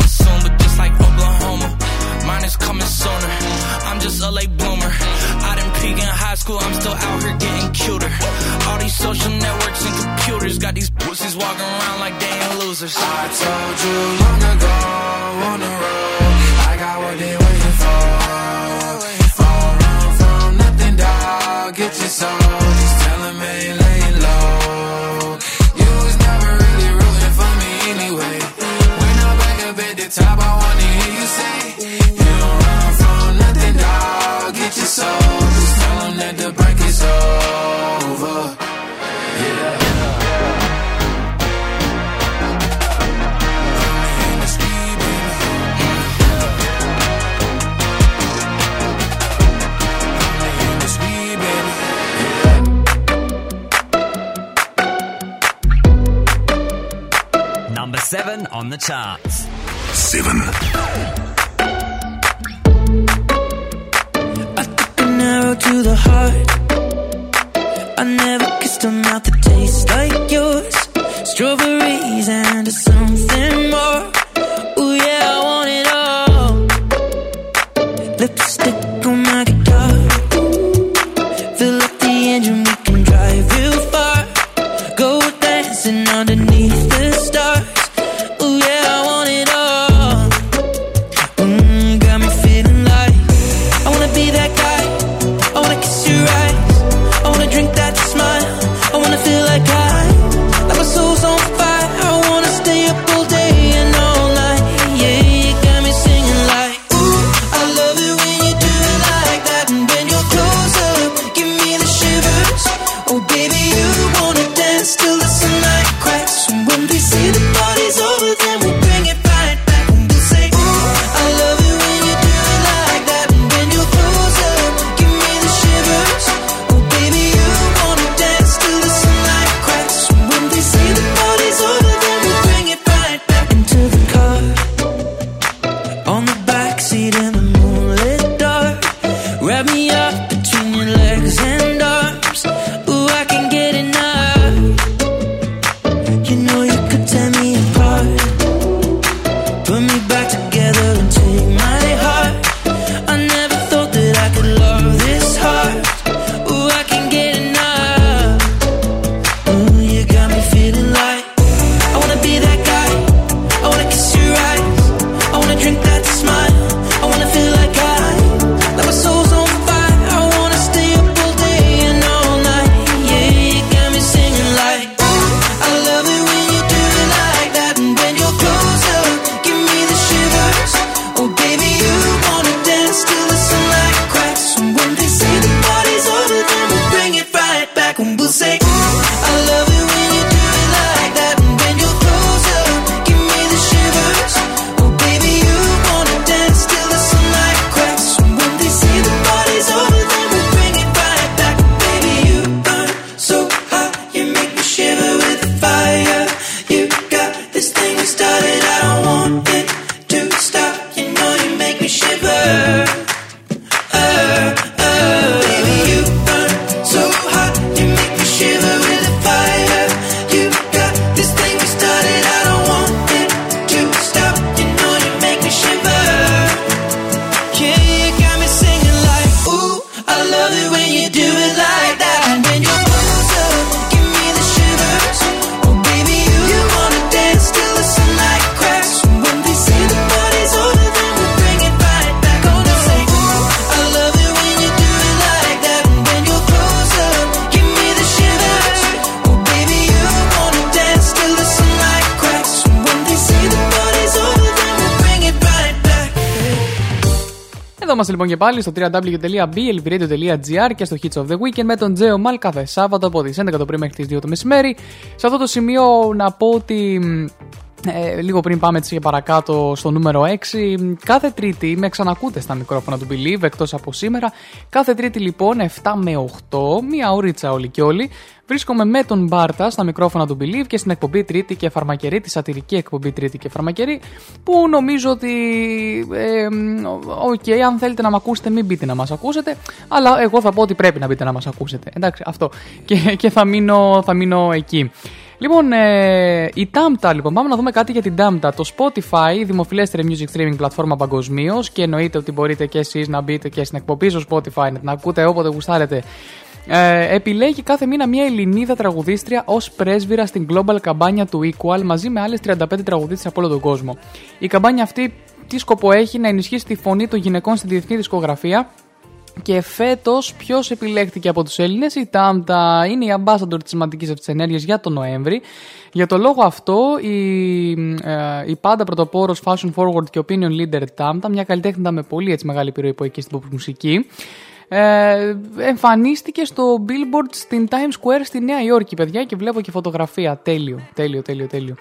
και πάλι στο www.blvradio.gr και στο Hits of the Weekend με τον Τζέο Μαλ κάθε Σάββατο από τι 11 το πρωί μέχρι τις 2 το μεσημέρι. Σε αυτό το σημείο να πω ότι ε, λίγο πριν πάμε έτσι παρακάτω στο νούμερο 6, κάθε Τρίτη με ξανακούτε στα μικρόφωνα του Believe εκτός από σήμερα. Κάθε Τρίτη λοιπόν 7 με 8, μία ώριτσα όλοι και όλοι, Βρίσκομαι με τον Μπάρτα στα μικρόφωνα του Believe και στην εκπομπή Τρίτη και Φαρμακερή, τη σατυρική εκπομπή Τρίτη και Φαρμακερή, που νομίζω ότι. Οκ, ε, okay, αν θέλετε να με ακούσετε, μην μπείτε να μας ακούσετε. Αλλά εγώ θα πω ότι πρέπει να μπείτε να μας ακούσετε. Εντάξει, αυτό. Και, και θα, μείνω, θα μείνω εκεί. Λοιπόν, ε, η Tamta, λοιπόν, πάμε να δούμε κάτι για την Tamta. Το Spotify, η δημοφιλέστερη music streaming πλατφόρμα παγκοσμίως, και εννοείται ότι μπορείτε και εσείς να μπείτε και στην εκπομπή στο Spotify, να την ακούτε όποτε γουστάρετε ε, επιλέγει κάθε μήνα μια Ελληνίδα τραγουδίστρια ως πρέσβειρα στην Global καμπάνια του Equal μαζί με άλλες 35 τραγουδίστρες από όλο τον κόσμο. Η καμπάνια αυτή τι σκοπό έχει; Να ενισχύσει τη φωνή των γυναικών στη διεθνή δισκογραφία και φέτος, ποιος επιλέχθηκε από τους Έλληνες, η Τάμτα είναι η ambassador της σημαντικής αυτής ενέργειας για τον Νοέμβρη. Για το λόγο αυτό, η, ε, η πάντα πρωτοπόρος fashion forward και opinion leader Τάμτα, μια καλλιτέχνητα με πολύ έτσι, μεγάλη επιρροή που έχει στην pop μουσική, ε, εμφανίστηκε στο Billboard στην Times Square στη Νέα Υόρκη, παιδιά, και βλέπω και φωτογραφία. Τέλειο, τέλειο, τέλειο, τέλειο.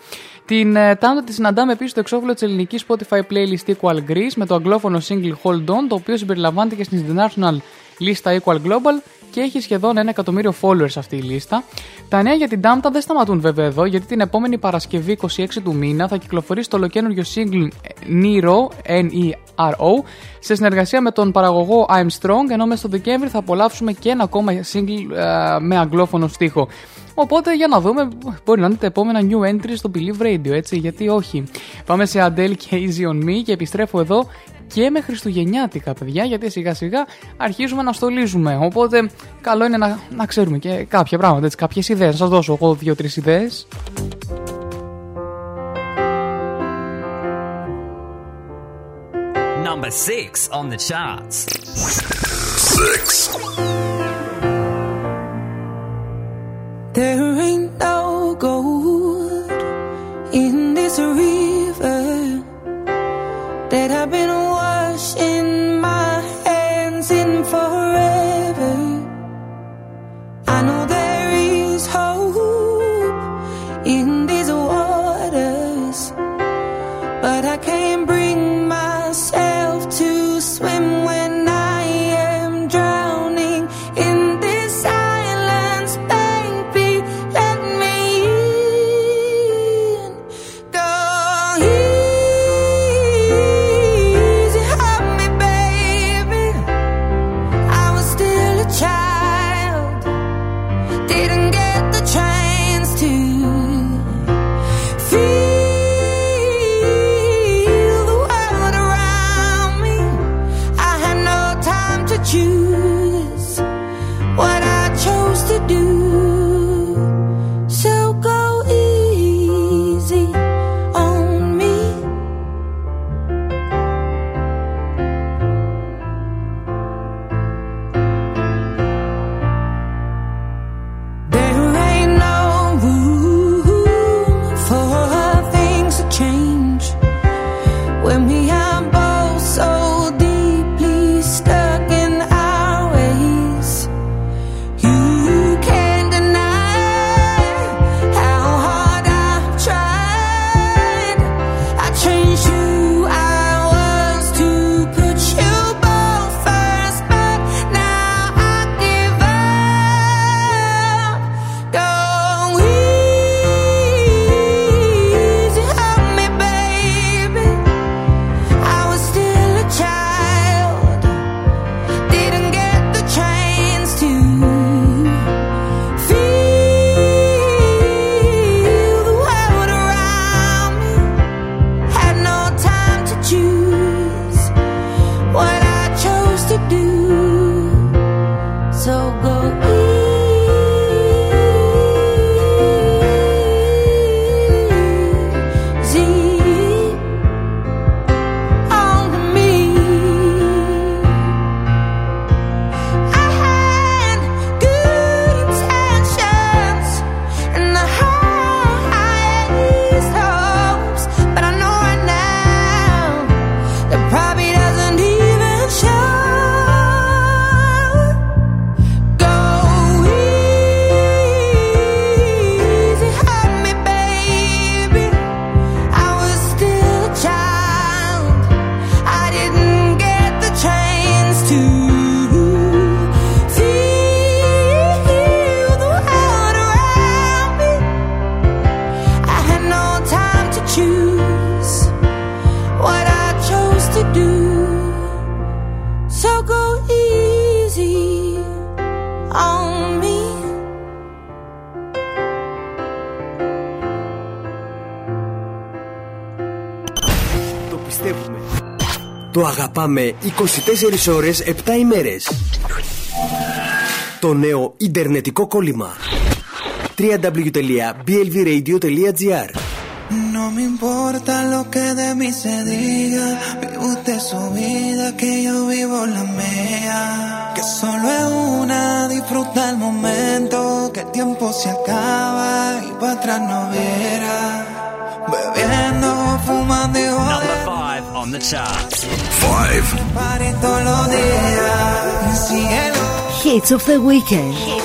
Την ε, Τάμτα τη συναντάμε επίσης στο εξώφυλλο της ελληνικής Spotify playlist Equal Greece με το αγγλόφωνο single Hold On, το οποίο συμπεριλαμβάνεται και στην international λίστα Equal Global και έχει σχεδόν ένα εκατομμύριο followers αυτή η λίστα. Τα νέα για την Τάμτα δεν σταματούν βέβαια εδώ, γιατί την επόμενη Παρασκευή 26 του μήνα θα κυκλοφορήσει το ολοκένουργιο single Nero, N-E-R-O, σε συνεργασία με τον παραγωγό I'm Strong, ενώ μέσα στο Δεκέμβρη θα απολαύσουμε και ένα ακόμα single ε, με αγγλόφωνο στίχο. Οπότε για να δούμε, μπορεί να είναι τα επόμενα new entries στο Believe Radio, έτσι, γιατί όχι. Πάμε σε Adele και Easy on Me και επιστρέφω εδώ και με Χριστουγεννιάτικα, παιδιά, γιατί σιγά σιγά αρχίζουμε να στολίζουμε. Οπότε, καλό είναι να, να ξέρουμε και κάποια πράγματα, έτσι, κάποιες ιδέες. Να σας δώσω εγώ δύο-τρεις ιδέες. Number six on the charts. Six. There ain't no gold in this river that I've been Το αγαπάμε 24 ώρες 7 ημέρες. Το νέο Ιντερνετικό κόλλημα www.blvradio.gr No me importa lo que de mí se diga, vive usted su vida, que yo vivo la mía. Que solo es una, disfruta el momento, que el tiempo se acaba y para atrás no verá. On the charts. Five. party todos los días. Cielo, Hits of the weekend.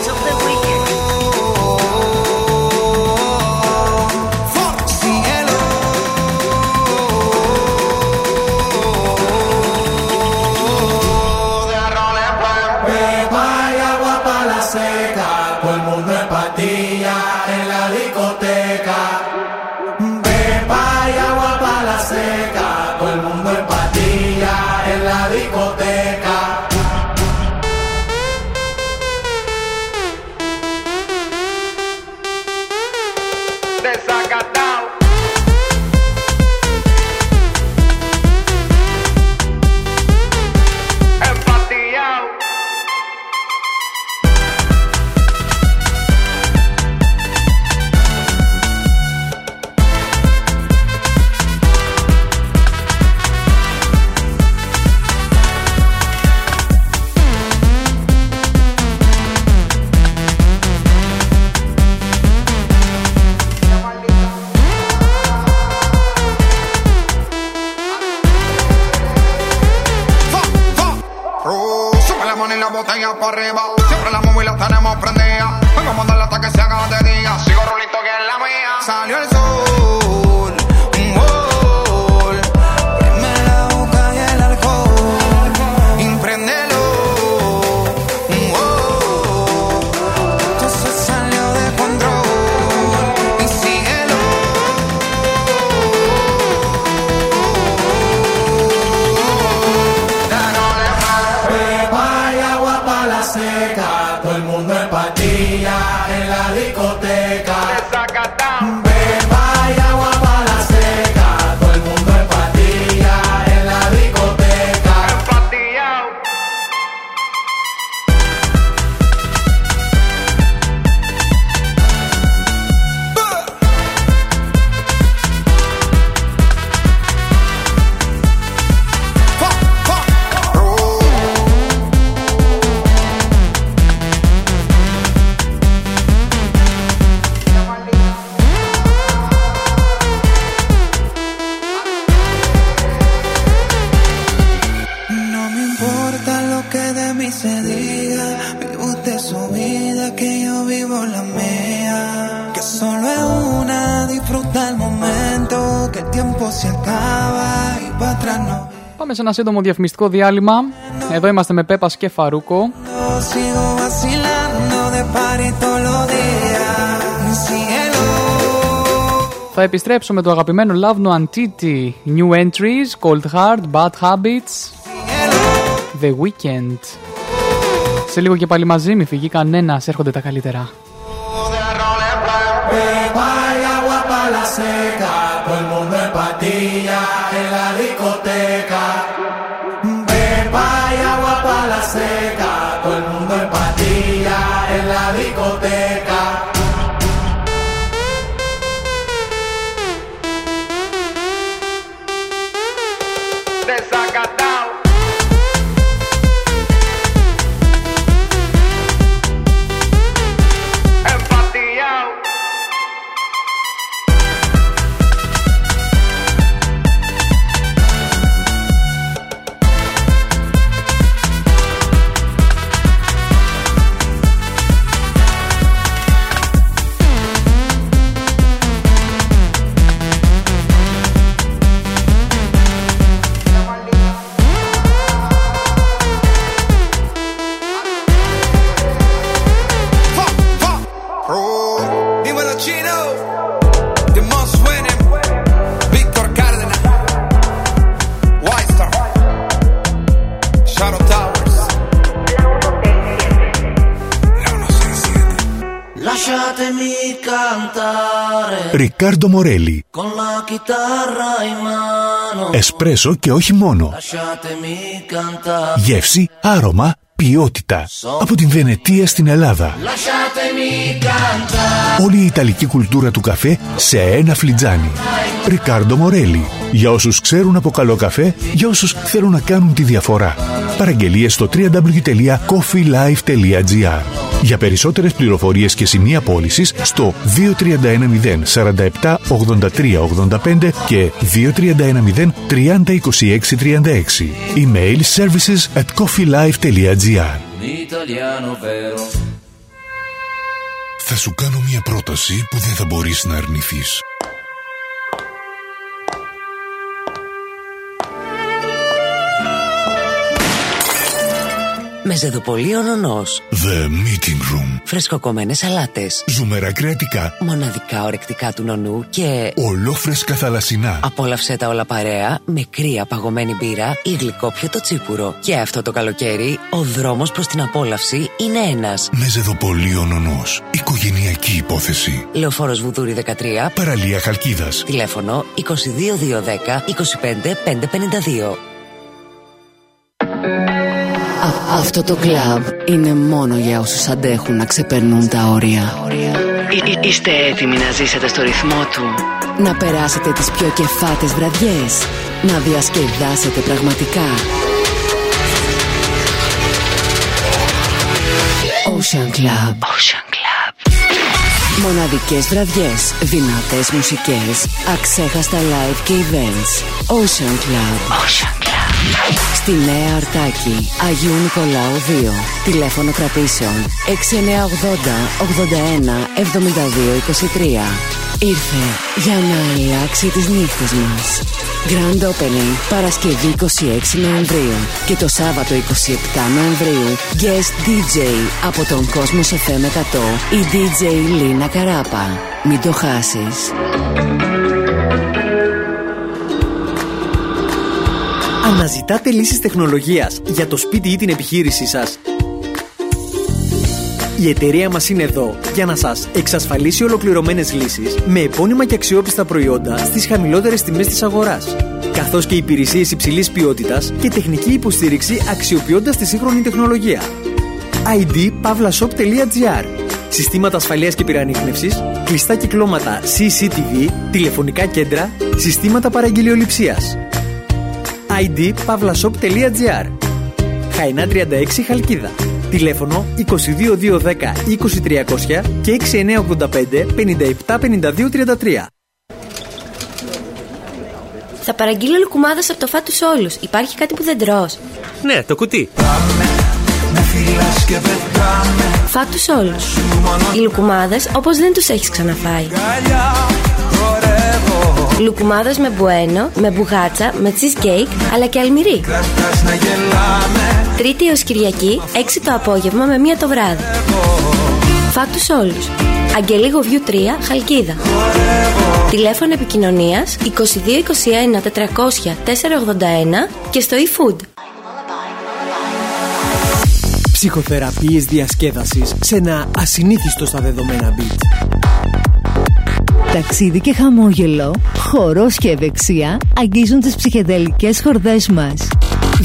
Ένα σύντομο διαφημιστικό διάλειμμα. Εδώ είμαστε με Πέπα και Φαρούκο. Θα επιστρέψω με το αγαπημένο Love No Antity, New entries, cold heart, bad habits. The weekend. Σε λίγο και πάλι μαζί μου φυγεί κανένα. Έρχονται τα καλύτερα, seca, todo el mundo en patilla en la discoteca. Ρικάρντο Μορέλι. Εσπρέσο και όχι μόνο. Γεύση, άρωμα, Ποιότητα. Από την Βενετία στην Ελλάδα. Όλη η Ιταλική κουλτούρα του καφέ σε ένα φλιτζάνι. Ρικάρντο Μορέλι. Για όσους ξέρουν από καλό καφέ, για όσους θέλουν να κάνουν τη διαφορά. Παραγγελίες στο www.coffeelife.gr Για περισσότερες πληροφορίες και σημεία πώλησης στο 2310 47 83 85 και 2310 30 26 36. Email services at coffeelife.gr Θα σου κάνω μια πρόταση που δεν θα μπορείς να αρνηθείς. Με ζεδοπολί ο νονός. The Meeting Room. Φρεσκοκομμένες σαλάτες. Ζουμερά κρεατικά. Μοναδικά ορεκτικά του νονού και... Ολόφρεσκα θαλασσινά. Απόλαυσέ τα όλα παρέα με κρύα παγωμένη μπύρα ή γλυκό το τσίπουρο. Και αυτό το καλοκαίρι ο δρόμος προς την απόλαυση είναι ένας. Με ζεδοπολί ο νονός. Οικογενειακή υπόθεση. Λεωφόρος Βουδούρη 13. Παραλία Χαλκίδας. Τηλέφωνο 22210 25552. Α- αυτό το κλαμπ είναι μόνο για όσους αντέχουν να ξεπερνούν τα όρια. Εί- εί- Είστε έτοιμοι να ζήσετε στο ρυθμό του; Να περάσετε τις πιο κεφάτες βραδιές. Να διασκεδάσετε πραγματικά. Ocean Club. Ocean Club. Μοναδικές βραδιές, δυνατές μουσικές, αξέχαστα live και events. Ocean Club. Ocean Club. Στη Νέα Αρτάκη, Αγίου Νικολάου 2. Τηλέφωνο κρατήσεων 6980 81 72 23. Ήρθε για να αλλάξει τις νύχτες μας. Grand Opening Παρασκευή 26 Νοεμβρίου και το Σάββατο 27 Νοεμβρίου Guest DJ από τον Κόσμος FM 100 η DJ Λίνα Καράπα. Μην το χάσεις. Αναζητάτε λύσεις τεχνολογίας για το σπίτι ή την επιχείρησή σας. Η εταιρεία μας είναι εδώ για να σας εξασφαλίσει ολοκληρωμένες λύσεις με επώνυμα και αξιόπιστα προϊόντα στις χαμηλότερες τιμές της αγοράς. Καθώς και υπηρεσίες υψηλής ποιότητας και τεχνική υποστήριξη αξιοποιώντας τη σύγχρονη τεχνολογία. idpavlashop.gr Συστήματα ασφαλείας και πυρανίχνευσης, κλειστά κυκλώματα CCTV, τηλεφωνικά κέντρα, συστήματα παραγγελιοληψίας idpavlashop.gr Χαϊνά 36 Χαλκίδα Τηλέφωνο 22210 20300 και 6985 5752 33 Θα παραγγείλω λουκουμάδες από το φάτου όλους. Υπάρχει κάτι που δεν τρως. Ναι, το κουτί. Φάτου όλους. Οι λουκουμάδες όπως δεν τους έχεις ξαναφάει. Λουκουμάδες με μπουένο, με μπουγάτσα, με cheesecake, αλλά και αλμυρί. Τρίτη έως Κυριακή, 6 το απόγευμα με μία το βράδυ. Φάτους όλους. Αγγελίγο Βιού 3, Χαλκίδα. Τηλέφωνο επικοινωνίας 2221 400 481 και στο eFood. Ψυχοθεραπείες διασκέδασης σε ένα ασυνήθιστο στα δεδομένα beat. Ταξίδι και χαμόγελο, χορός και ευεξία αγγίζουν τις ψυχεδελικές χορδές μας.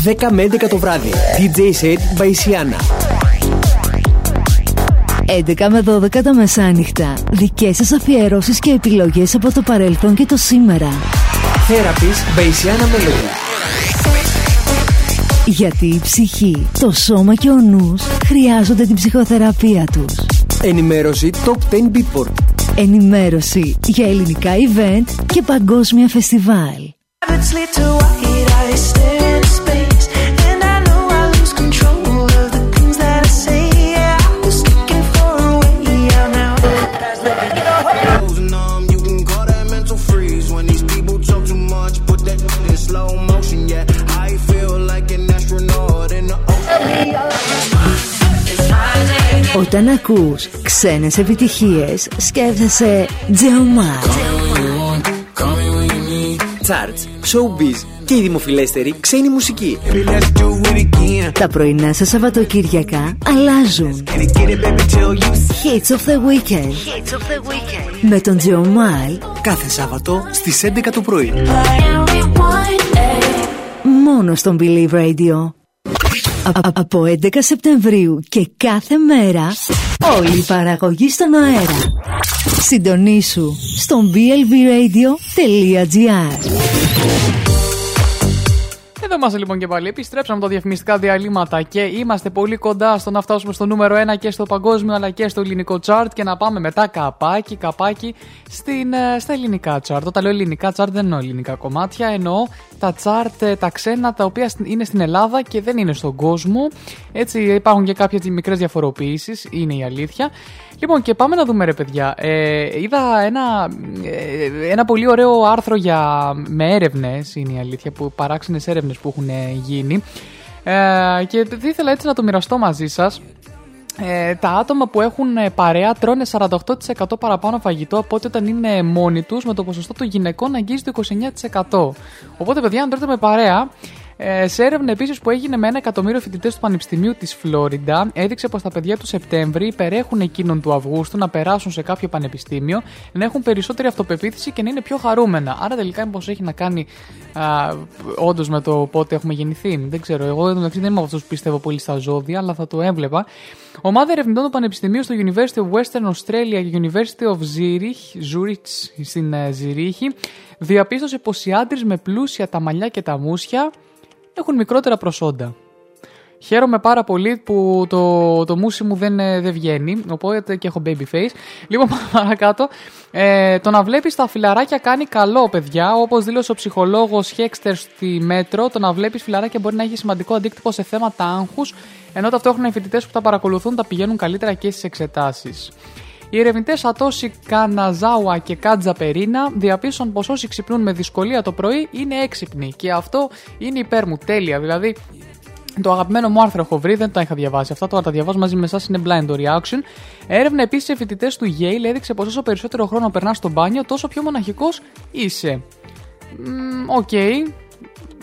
10 με 11 το βράδυ. DJ Set by Siana. 11 με 12 τα μεσάνυχτα. Δικές σας αφιερώσεις και επιλογές από το παρελθόν και το σήμερα. Therapies by Siana Melody. Γιατί η ψυχή, το σώμα και ο νους χρειάζονται την ψυχοθεραπεία τους. Ενημέρωση Top 10 Beatport. Ενημέρωση για ελληνικά event και παγκόσμια φεστιβάλ. Όταν ακούς ξένες επιτυχίες, σκέφτεσαι Τζεωμάρ. Charts, showbiz και η δημοφιλέστερη ξένη μουσική. Τα πρωινά σας Σαββατοκύριακα αλλάζουν. Hits of the Weekend. Με τον Τζεωμάρ Κάθε Σάββατο στις 11 το πρωί. μόνο στον Believe Radio. Α- α- από 11 Σεπτεμβρίου και κάθε μέρα όλη η παραγωγή στον αέρα. Συντονίσου στο blvradio.gr Εδώ είμαστε λοιπόν και πάλι. Επιστρέψαμε τα διαφημιστικά διαλύματα και είμαστε πολύ κοντά στο να φτάσουμε στο νούμερο 1 και στο παγκόσμιο αλλά και στο ελληνικό chart και να πάμε μετά καπάκι, καπάκι στην, ε, στα ελληνικά chart. Όταν λέω ελληνικά chart δεν εννοώ ελληνικά κομμάτια, εννοώ τα chart ε, τα ξένα τα οποία στην- είναι στην Ελλάδα και δεν είναι στον κόσμο. Έτσι υπάρχουν και κάποιες μικρές διαφοροποιήσεις, είναι η αλήθεια. Λοιπόν, και πάμε να δούμε ρε παιδιά. Ε, είδα ένα, ε, ένα πολύ ωραίο άρθρο για, με έρευνες, είναι η αλήθεια, που παράξενες έρευνες που έχουν ε, γίνει. Ε, και θα ήθελα έτσι να το μοιραστώ μαζί σας. Ε, τα άτομα που έχουν ε, παρέα τρώνε 48% παραπάνω φαγητό από ό,τι όταν είναι μόνοι τους με το ποσοστό των γυναικών να αγγίζει το 29%. Οπότε παιδιά αν τρώτε με παρέα ε, σε έρευνα επίσης που έγινε με ένα εκατομμύριο φοιτητές του Πανεπιστημίου της Φλόριντα, έδειξε πως τα παιδιά του Σεπτέμβρη υπερέχουν εκείνων του Αυγούστου να περάσουν σε κάποιο πανεπιστήμιο, να έχουν περισσότερη αυτοπεποίθηση και να είναι πιο χαρούμενα. Άρα τελικά μήπως έχει να κάνει όντως με το πότε έχουμε γεννηθεί. Δεν ξέρω. Εγώ εντάξει, δεν είμαι από αυτούς που πιστεύω πολύ στα ζώδια, αλλά θα το έβλεπα. Ομάδα ερευνητών του Πανεπιστημίου στο University of Western Australia και University of Zurich, Zurich στην ε, Ζηρίχη διαπίστωσε πως οι άντρες με πλούσια τα μαλλιά και τα μουσια έχουν μικρότερα προσόντα. Χαίρομαι πάρα πολύ που το, το μουσι μου δεν, ε, δεν βγαίνει, οπότε και έχω baby face. Λοιπόν, πάμε [laughs] παρακάτω. Ε, το να βλέπεις τα φιλαράκια κάνει καλό, παιδιά. Όπως δήλωσε ο ψυχολόγος Χέξτερ στη Μέτρο, το να βλέπεις φιλαράκια μπορεί να έχει σημαντικό αντίκτυπο σε θέματα άγχους, ενώ ταυτόχρονα οι φοιτητές που τα παρακολουθούν τα πηγαίνουν καλύτερα και στις εξετάσεις. Οι ερευνητές Satoshi Kanazawa και Kaja Perina διαπίστωσαν πως όσοι ξυπνούν με δυσκολία το πρωί είναι έξυπνοι και αυτό είναι υπέρ μου. Τέλεια. Δηλαδή, το αγαπημένο μου άρθρο έχω βρει, δεν το είχα διαβάσει. Αυτά τώρα τα διαβάζω μαζί με εσάς είναι blind reaction. Έρευνα επίσης σε φοιτητές του Yale έδειξε πως όσο περισσότερο χρόνο περνάς στο μπάνιο, τόσο πιο μοναχικός είσαι. Μμμ, Οκ.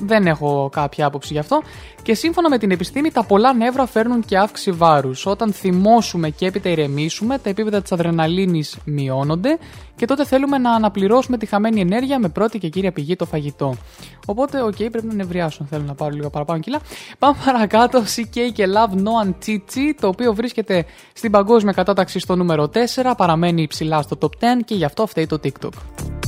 Δεν έχω κάποια άποψη γι' αυτό. Και σύμφωνα με την επιστήμη, τα πολλά νεύρα φέρνουν και αύξηση βάρους. Όταν θυμώσουμε και έπειτα ηρεμήσουμε, τα επίπεδα της αδρεναλίνης μειώνονται και τότε θέλουμε να αναπληρώσουμε τη χαμένη ενέργεια με πρώτη και κύρια πηγή το φαγητό. Οπότε, οκ, πρέπει να νευριάσω αν θέλω να πάρω λίγο παραπάνω κιλά. Πάμε παρακάτω. CKay και Love Nwantiti, το οποίο βρίσκεται στην παγκόσμια κατάταξη στο νούμερο 4, παραμένει υψηλά στο top 10 και γι' αυτό φταίει το TikTok.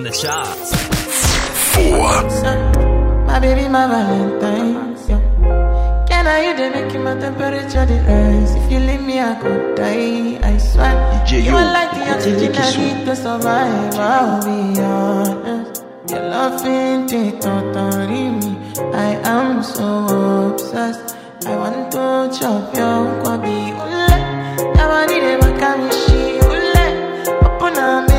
On the charts. My baby, my Valentine. Yeah. Can I you the make my temperature the rise? If you leave me, I could die. I swear. DJ, you yo, are like the oxygen I Kisu. need to survive. I'll be honest. Your love ain't it totally me. I am so obsessed. I want to chop your kwabi. Ule, never need a makamishi. Ule, open up,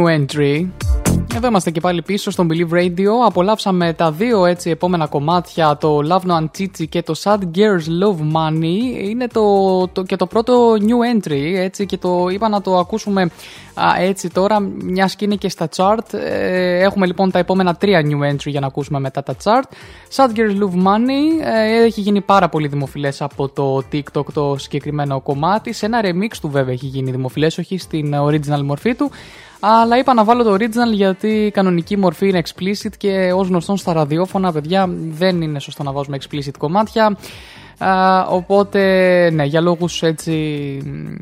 new entry. Εδώ είμαστε και πάλι πίσω στον Believe Radio. Απολαύσαμε τα δύο έτσι επόμενα κομμάτια, το Love No Antichi και το Sad Girls Love Money. Είναι το, το, και το πρώτο new entry έτσι και το είπα να το ακούσουμε α, έτσι τώρα μια και είναι και στα chart. Ε, έχουμε λοιπόν τα επόμενα τρία new entry για να ακούσουμε μετά τα chart. Sad Girls Love Money ε, έχει γίνει πάρα πολύ δημοφιλές από το TikTok το συγκεκριμένο κομμάτι. Σε ένα remix του βέβαια έχει γίνει δημοφιλές, όχι στην original μορφή του. Αλλά είπα να βάλω το original γιατί η κανονική μορφή είναι explicit και ως γνωστόν στα ραδιόφωνα, παιδιά, δεν είναι σωστό να βάζουμε explicit κομμάτια. Α, οπότε, ναι, για λόγους έτσι μ,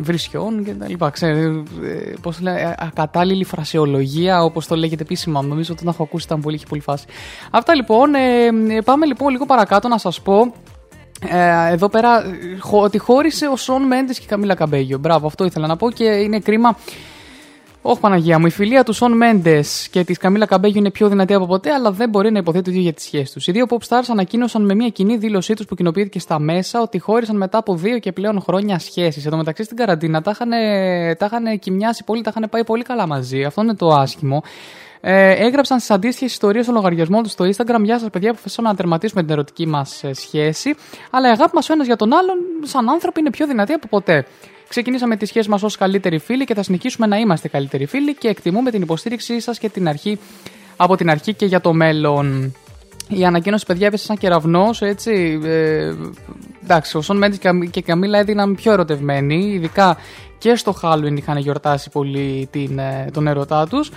βρισιών και τα λοιπά, ξέρετε, ε, πώς λέει, ε, ακατάλληλη φρασεολογία, όπως το λέγεται επίσημα, νομίζω ότι τον έχω ακούσει, ήταν πολύ, είχε πολύ φάση. Αυτά λοιπόν, ε, ε, πάμε λοιπόν λίγο παρακάτω να σας πω ε, εδώ πέρα ε, χω- ότι χώρισε ο Σον Μέντες και η Καμίλα Καμπέγιο. Μπράβο, αυτό ήθελα να πω και είναι κρίμα. Όχι Παναγία μου, η φιλία του Σον Μέντες και της Καμίλα Καμπέγιο είναι πιο δυνατή από ποτέ, αλλά δεν μπορεί να υποθέτει το ίδιο για τις σχέσεις τους. Οι δύο pop stars ανακοίνωσαν με μια κοινή δήλωσή τους που κοινοποιήθηκε στα μέσα ότι χώρισαν μετά από δύο και πλέον χρόνια σχέσεις. Εν τω μεταξύ στην καραντίνα τα είχαν, τα είχαν κοιμιάσει πολύ, τα είχαν πάει πολύ καλά μαζί. Αυτό είναι το άσχημο. Ε, έγραψαν στις αντίστοιχες ιστορίες στο λογαριασμός τους στο Instagram. Γεια σας, παιδιά, αποφασίσαμε να τερματίσουμε την ερωτική μας σχέση. Αλλά η αγάπη μας ο ένας για τον άλλον, σαν άνθρωποι, είναι πιο δυνατή από ποτέ. Ξεκινήσαμε τη σχέση μας ως καλύτεροι φίλοι και θα συνεχίσουμε να είμαστε καλύτεροι φίλοι και εκτιμούμε την υποστήριξή σας και την αρχή, από την αρχή και για το μέλλον. Η ανακοίνωση, παιδιά, έπεσε σαν κεραυνός, έτσι. Ε, εντάξει, ο Σον Μέντες και η Καμίλα έδιναν πιο ερωτευμένοι, ειδικά και στο Halloween είχαν γιορτάσει πολύ την, ε, τον ερωτά τους.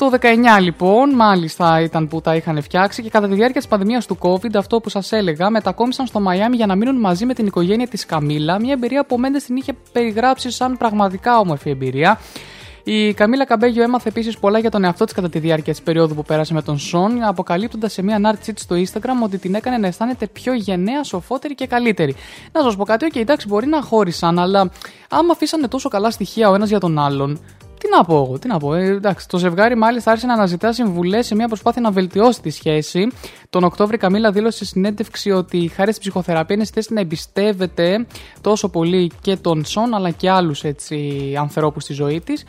Το 19 λοιπόν, μάλιστα ήταν που τα είχαν φτιάξει και κατά τη διάρκεια της πανδημίας του COVID, αυτό που σας έλεγα, μετακόμισαν στο Μαϊάμι για να μείνουν μαζί με την οικογένεια της Καμίλα. Μια εμπειρία που ο Μέντε την είχε περιγράψει σαν πραγματικά όμορφη εμπειρία. Η Καμίλα Καμπέγιο έμαθε επίσης πολλά για τον εαυτό της κατά τη διάρκεια της περίοδου που πέρασε με τον Σον, αποκαλύπτοντας σε μια ανάρτησή της στο Instagram ότι την έκανε να αισθάνεται πιο γενναία, σοφότερη και καλύτερη. Να σας πω κάτι, OK, εντάξει, μπορεί να χώρισαν, αλλά άμα αφήσανε τόσο καλά στοιχεία ο ένας για τον άλλον, τι να πω εγώ, τι να πω. Ε, εντάξει, το ζευγάρι μάλιστα άρχισε να αναζητά συμβουλές σε μια προσπάθεια να βελτιώσει τη σχέση. Τον Οκτώβρη η Καμίλα δήλωσε σε συνέντευξη ότι χάρη στην ψυχοθεραπεία είναι στη θέση να εμπιστεύεται τόσο πολύ και τον Σον αλλά και άλλους ανθρώπους στη ζωή της.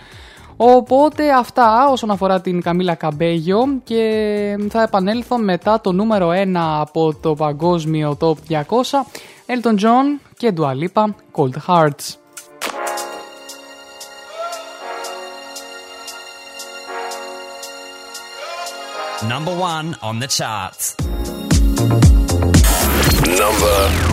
Οπότε αυτά όσον αφορά την Καμίλα Καμπέγιο και θα επανέλθω μετά το νούμερο 1 από το παγκόσμιο Top 200 Elton John και Dua Lipa Cold Hearts. Number one on the charts. Number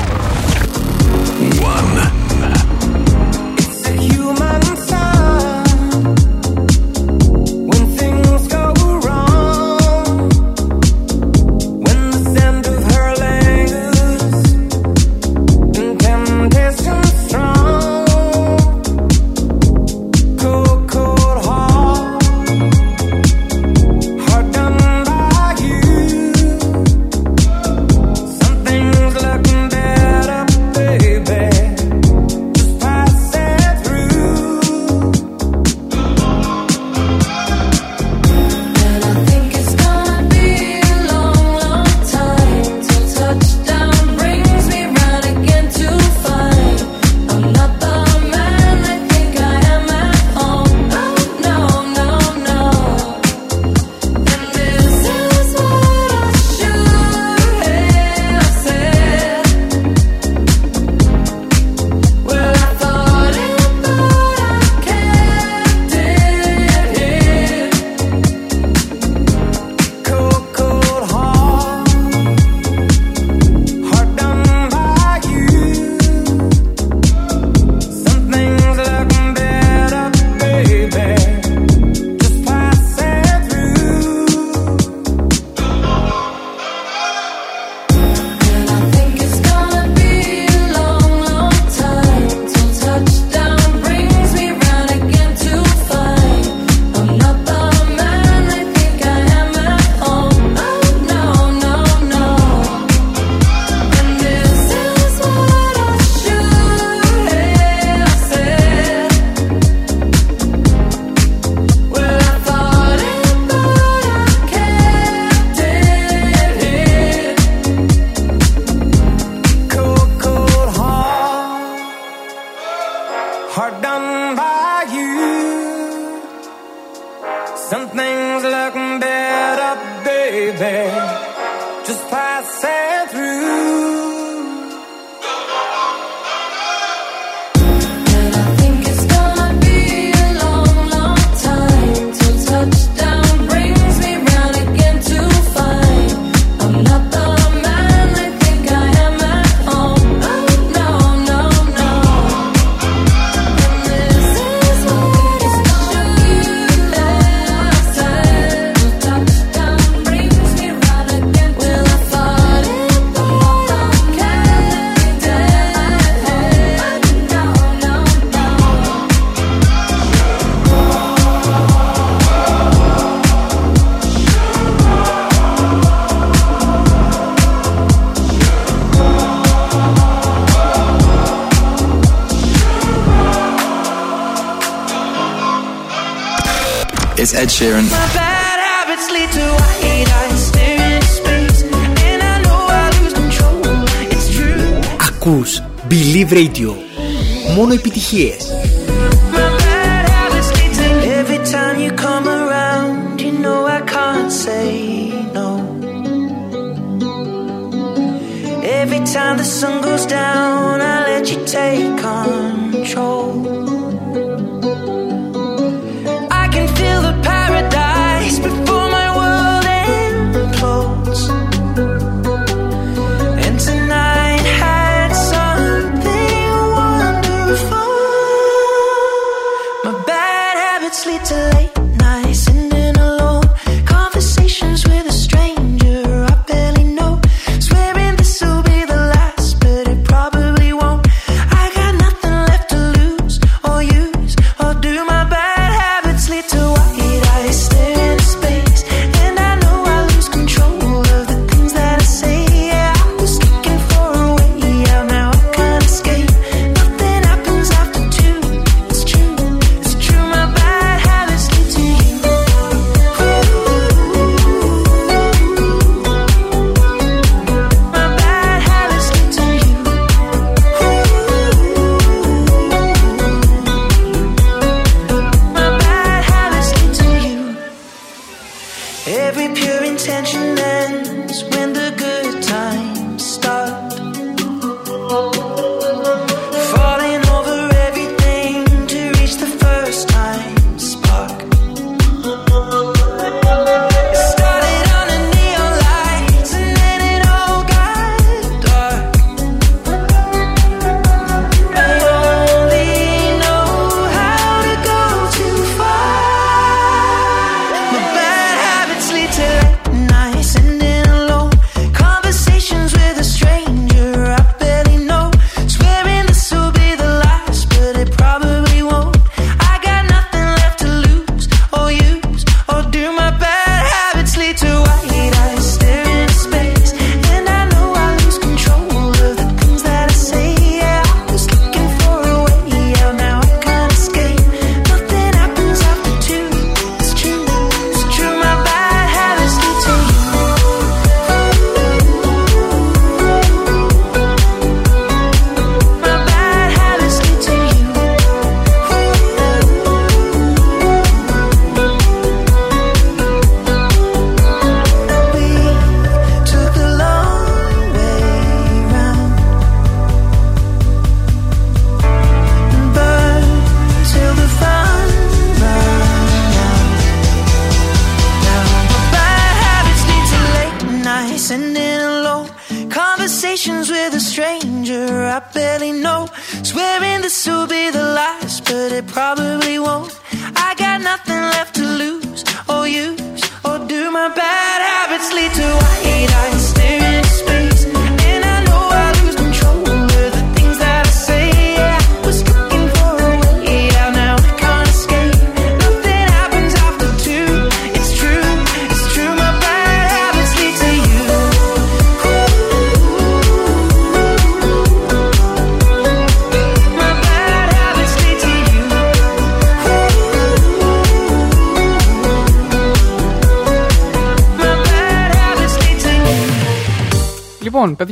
Μόνο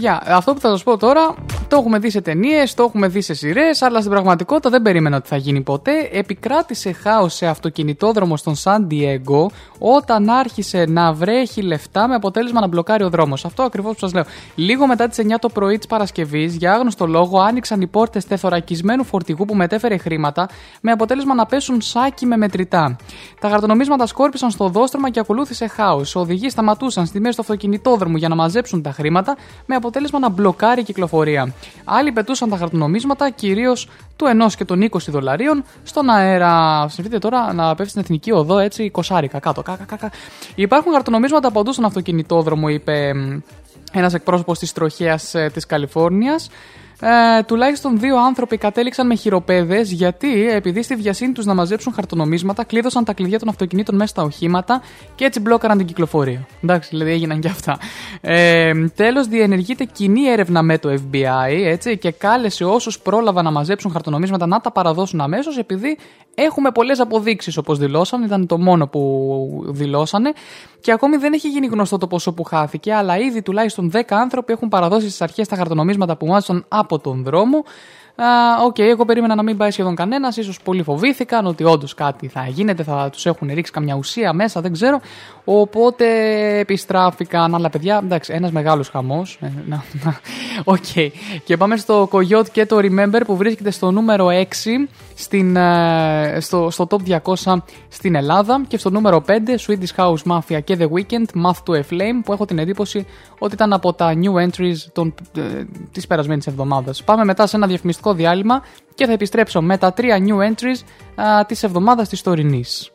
παιδιά, αυτό που θα σας πω τώρα το έχουμε δει σε ταινίες, το έχουμε δει σε σειρές, αλλά στην πραγματικότητα δεν περίμενα ότι θα γίνει ποτέ. Επικράτησε χάος σε αυτοκινητόδρομο στον Σαν Diego όταν άρχισε να βρέχει λεφτά με αποτέλεσμα να μπλοκάρει ο δρόμος. Αυτό ακριβώς που σας λέω. Λίγο μετά τις 9 το πρωί της Παρασκευής, για άγνωστο λόγο, άνοιξαν οι πόρτες τεθωρακισμένου φορτηγού που μετέφερε χρήματα, με αποτέλεσμα να πέσουν σάκι με μετρητά. Τα χαρτονομίσματα σκόρπισαν στο δόστρωμα και ακολούθησε χάος. Οι οδηγοί σταματούσαν στη μέση του αυτοκινητόδρομου για να μαζέψουν τα χρήματα, με αποτέλεσμα να μπλοκάρει η κυκλοφορία. Άλλοι πετούσαν τα χαρτονομίσματα, κυρίως του 1 και των 20 δολαρίων, στον αέρα. Σκεφτείτε τώρα να πέφτει στην εθνική οδό έτσι 20 κάτω. Κα, κα, κα, κα. Υπάρχουν χαρτονομίσματα παντού στον αυτοκινητόδρομο, είπε ένας εκπρόσωπος της τροχέας της Καλιφόρνιας. Ε, τουλάχιστον δύο άνθρωποι κατέληξαν με χειροπέδες γιατί επειδή στη βιασύνη τους να μαζέψουν χαρτονομίσματα κλείδωσαν τα κλειδιά των αυτοκινήτων μέσα στα οχήματα και έτσι μπλόκαραν την κυκλοφορία. Εντάξει, δηλαδή έγιναν και αυτά. Ε, Τέλος, διενεργείται κοινή έρευνα με το FBI έτσι, και κάλεσε όσους πρόλαβαν να μαζέψουν χαρτονομίσματα να τα παραδώσουν αμέσως επειδή έχουμε πολλές αποδείξεις όπως δηλώσαν. Ήταν το μόνο που δηλώσανε. Και ακόμη δεν έχει γίνει γνωστό το ποσό που χάθηκε, αλλά ήδη τουλάχιστον 10 άνθρωποι έχουν παραδώσει στις αρχές τα χαρτονομίσματα που μάζεψαν από τον δρόμο. OK, okay, εγώ περίμενα να μην πάει σχεδόν κανένας. Ίσως πολλοί φοβήθηκαν ότι όντως κάτι θα γίνεται, θα τους έχουν ρίξει καμιά ουσία μέσα, δεν ξέρω. Οπότε επιστράφηκαν. Αλλά παιδιά, εντάξει, ένας μεγάλος χαμός. OK. Okay. Και πάμε στο Coyote και το Remember που βρίσκεται στο νούμερο 6 στην, ε, στο, στο top 200 στην Ελλάδα και στο νούμερο 5 Swedish House Mafia και The Weeknd Moth to a Flame που έχω την εντύπωση ότι ήταν από τα new entries των, ε, της περασμένης εβδομάδας. Πάμε μετά σε ένα διαφημιστικό διάλειμμα και θα επιστρέψω με τα τρία new entries ε, της εβδομάδας της τωρινής.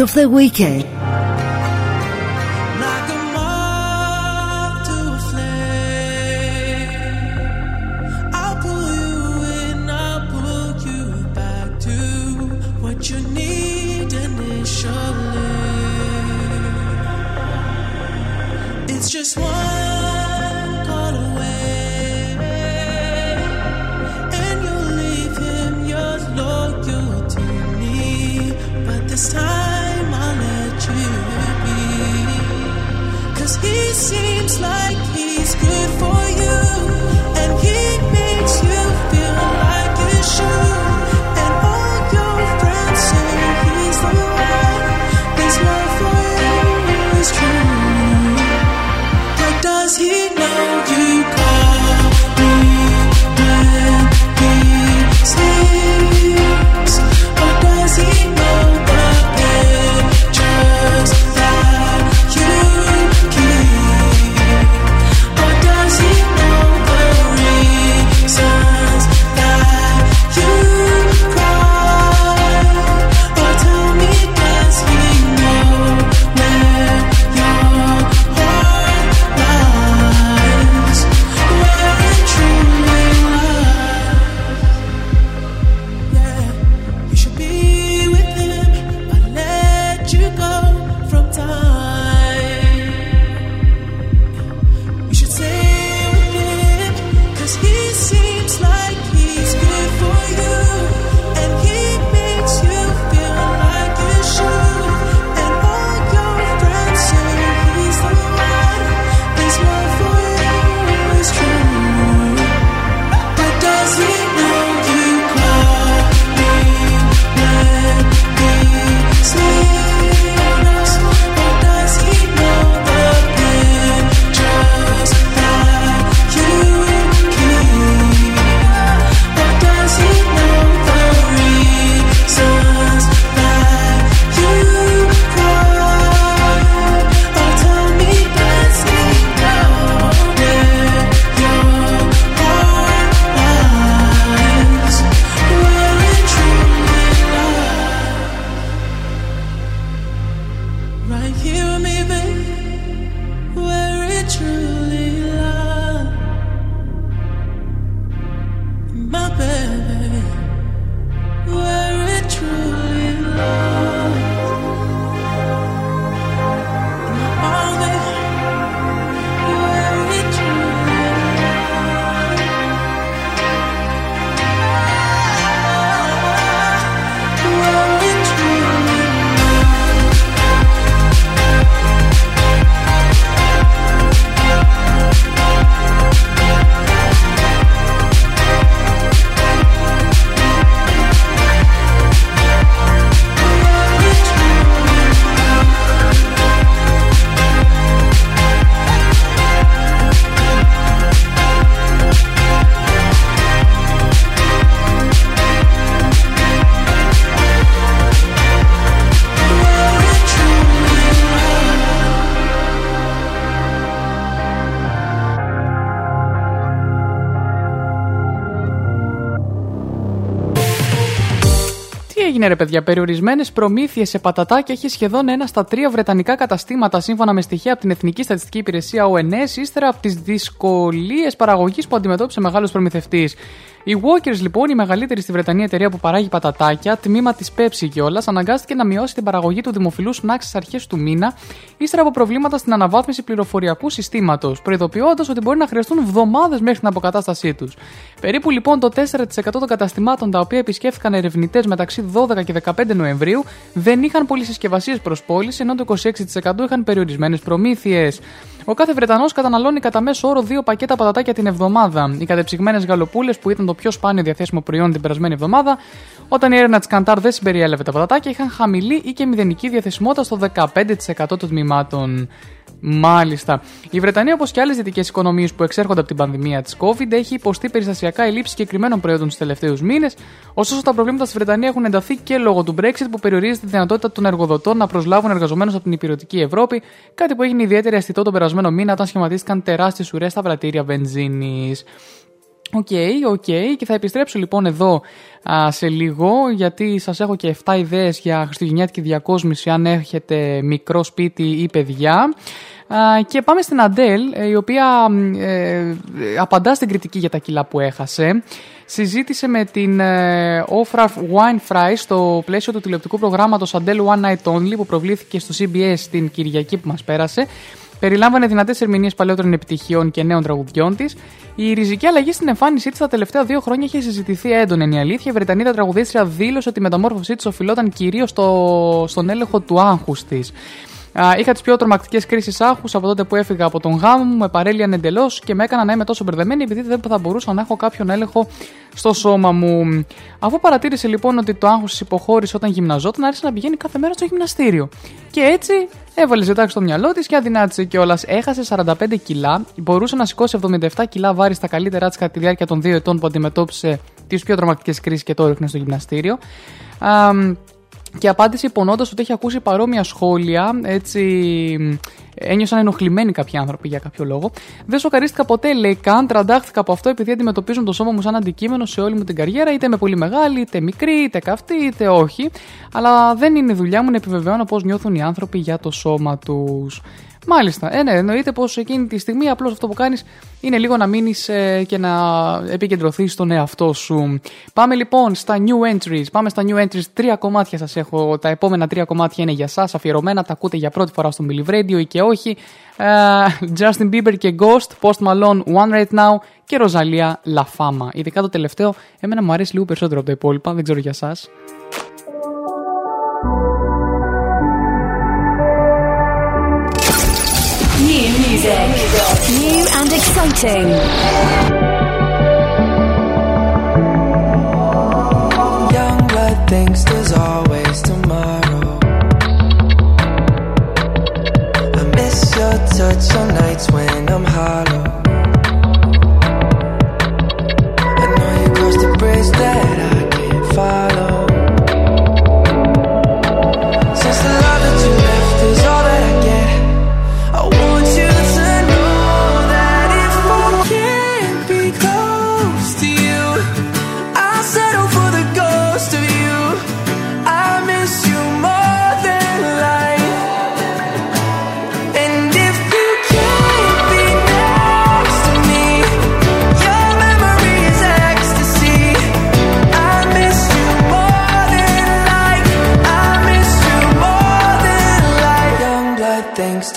of the weekend. είναι ρε παιδιά, περιορισμένες προμήθειες σε πατατάκια έχει σχεδόν ένα στα τρία βρετανικά καταστήματα σύμφωνα με στοιχεία από την Εθνική Στατιστική Υπηρεσία ONS, ύστερα από τις δυσκολίες παραγωγής που αντιμετώπισε μεγάλος προμηθευτής. Η Walkers, λοιπόν, η μεγαλύτερη στη Βρετανία εταιρεία που παράγει πατατάκια, τμήμα της Pepsi κιόλας, αναγκάστηκε να μειώσει την παραγωγή του δημοφιλού σνακ στις αρχές του μήνα, ύστερα από προβλήματα στην αναβάθμιση πληροφοριακού συστήματος, προειδοποιώντας ότι μπορεί να χρειαστούν εβδομάδες μέχρι την αποκατάστασή τους. Περίπου λοιπόν το 4% των καταστημάτων τα οποία επισκέφθηκαν ερευνητές μεταξύ 12 και 15 Νοεμβρίου δεν είχαν πολυσυσκευασίες προς πώληση, ενώ το 26% είχαν περιορισμένες προμήθειες. Ο κάθε Βρετανός καταναλώνει κατά μέσο όρο δύο πακέτα πατατάκια την εβδομάδα. Οι κατεψυγμένες γαλοπούλες που ήταν το πιο σπάνιο διαθέσιμο προϊόν την περασμένη εβδομάδα, όταν η έρευνα της Καντάρ δεν συμπεριέλαβε τα πατατάκια, είχαν χαμηλή ή και μηδενική διαθεσιμότητα στο 15% των τμήματων. Μάλιστα. Η Βρετανία, όπως και άλλες δυτικές οικονομίες που εξέρχονται από την πανδημία της COVID, έχει υποστεί περιστασιακά ελλείψεις συγκεκριμένων προϊόντων τους τελευταίους μήνες. Ωστόσο, τα προβλήματα στη Βρετανία έχουν ενταθεί και λόγω του Brexit που περιορίζει τη δυνατότητα των εργοδοτών να προσλάβουν εργαζομένους από την ηπειρωτική Ευρώπη, κάτι που έγινε ιδιαίτερα αισθητό τον περασμένο μήνα όταν σχηματίστηκαν τεράστιες ουρές στα πρατήρια βενζίνης. OK, okay, OK. Okay. Και θα επιστρέψω λοιπόν εδώ α, σε λίγο γιατί σας έχω και 7 ιδέες για χριστουγεννιάτικη διακόσμηση αν έχετε μικρό σπίτι ή παιδιά. και πάμε στην Αντέλ, η οποία ε, απαντά στην κριτική για τα κιλά που έχασε. Συζήτησε με την ε, Ofra Wine Fry στο πλαίσιο του τηλεοπτικού προγράμματος Αντέλ One Night Only που προβλήθηκε στο CBS την Κυριακή που μας πέρασε. Περιλάμβανε δυνατές ερμηνείες παλαιότερων επιτυχιών και νέων τραγουδιών της. Η ριζική αλλαγή στην εμφάνισή της τα τελευταία δύο χρόνια είχε συζητηθεί έντονα. Είναι η αλήθεια. Η Βρετανίδα τραγουδίστρια δήλωσε ότι η μεταμόρφωσή της οφειλόταν κυρίως στο, στον έλεγχο του άγχους της. Είχα τις πιο τρομακτικές κρίσεις άγχους από τότε που έφυγα από τον γάμο μου, με παρέλυαν εντελώς και με έκανα να είμαι τόσο μπερδεμένη επειδή δεν θα μπορούσα να έχω κάποιον έλεγχο στο σώμα μου. Αφού παρατήρησε λοιπόν ότι το άγχος της υποχώρησε όταν γυμναζόταν, άρχισε να πηγαίνει κάθε μέρα στο γυμναστήριο. Και έτσι έβαλε ζετάκι στο μυαλό της και αδυνάτησε κιόλας. Έχασε 45 κιλά, μπορούσε να σηκώσει 77 κιλά βάρη στα καλύτερά της κατά τη διάρκεια των δύο ετών που αντιμετώπισε τις πιο τρομακτικές κρίσεις και το έριχνε στο γυμναστήριο και απάντησε υπονοώντα ότι έχει ακούσει παρόμοια σχόλια. Έτσι, ένιωσαν ενοχλημένοι κάποιοι άνθρωποι για κάποιο λόγο. Δεν σοκαρίστηκα ποτέ, λέει καν. Τραντάχθηκα από αυτό επειδή αντιμετωπίζουν το σώμα μου σαν αντικείμενο σε όλη μου την καριέρα, είτε με πολύ μεγάλη, είτε μικρή, είτε καυτή, είτε όχι. Αλλά δεν είναι η δουλειά μου να επιβεβαιώνω πώς νιώθουν οι άνθρωποι για το σώμα τους. Μάλιστα. Ε, ναι, εννοείται πως εκείνη τη στιγμή απλώς αυτό που κάνεις είναι λίγο να μείνεις ε, και να επικεντρωθείς στον εαυτό σου. Πάμε λοιπόν στα new entries. Πάμε στα new entries. Τρία κομμάτια σας έχω. Τα επόμενα τρία κομμάτια είναι για εσά, αφιερωμένα. Τα ακούτε για πρώτη φορά στο Believe Radio ή και όχι. Ε, Justin Bieber και Ghost, Post Malone, One Right Now και Rosalia La Fama. Ειδικά το τελευταίο, εμένα μου αρέσει λίγο περισσότερο από τα υπόλοιπα. Δεν ξέρω για εσά. New and exciting. Young blood thinks there's always tomorrow. I miss your touch on nights when I'm hollow. I know you crossed the bridge that I can't follow.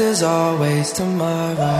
There's always tomorrow.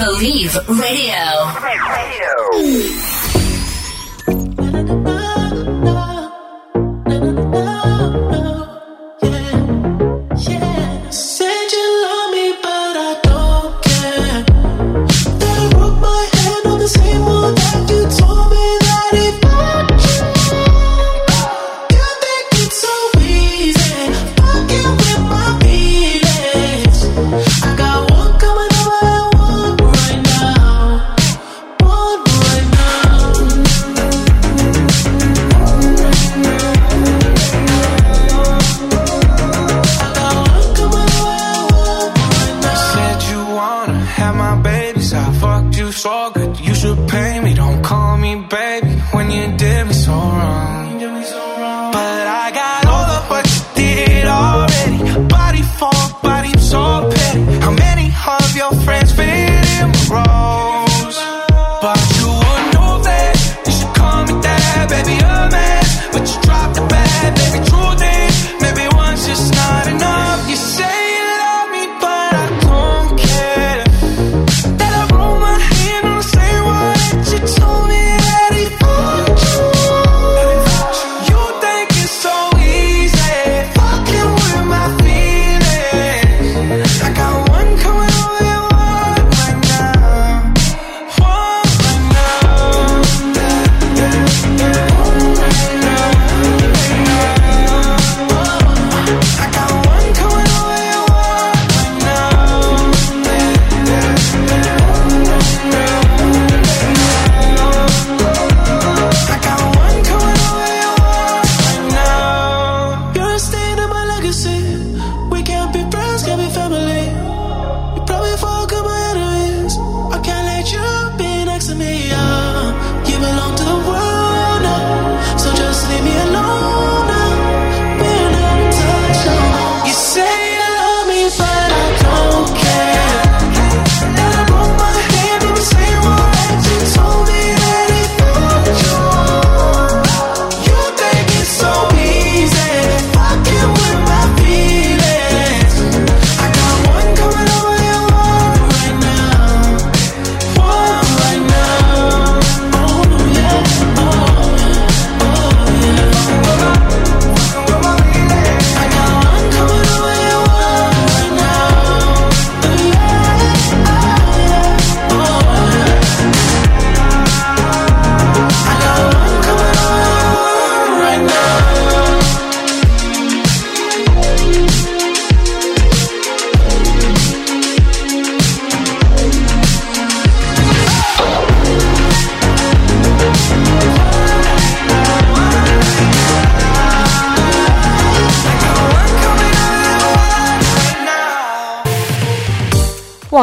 Believe Radio. Said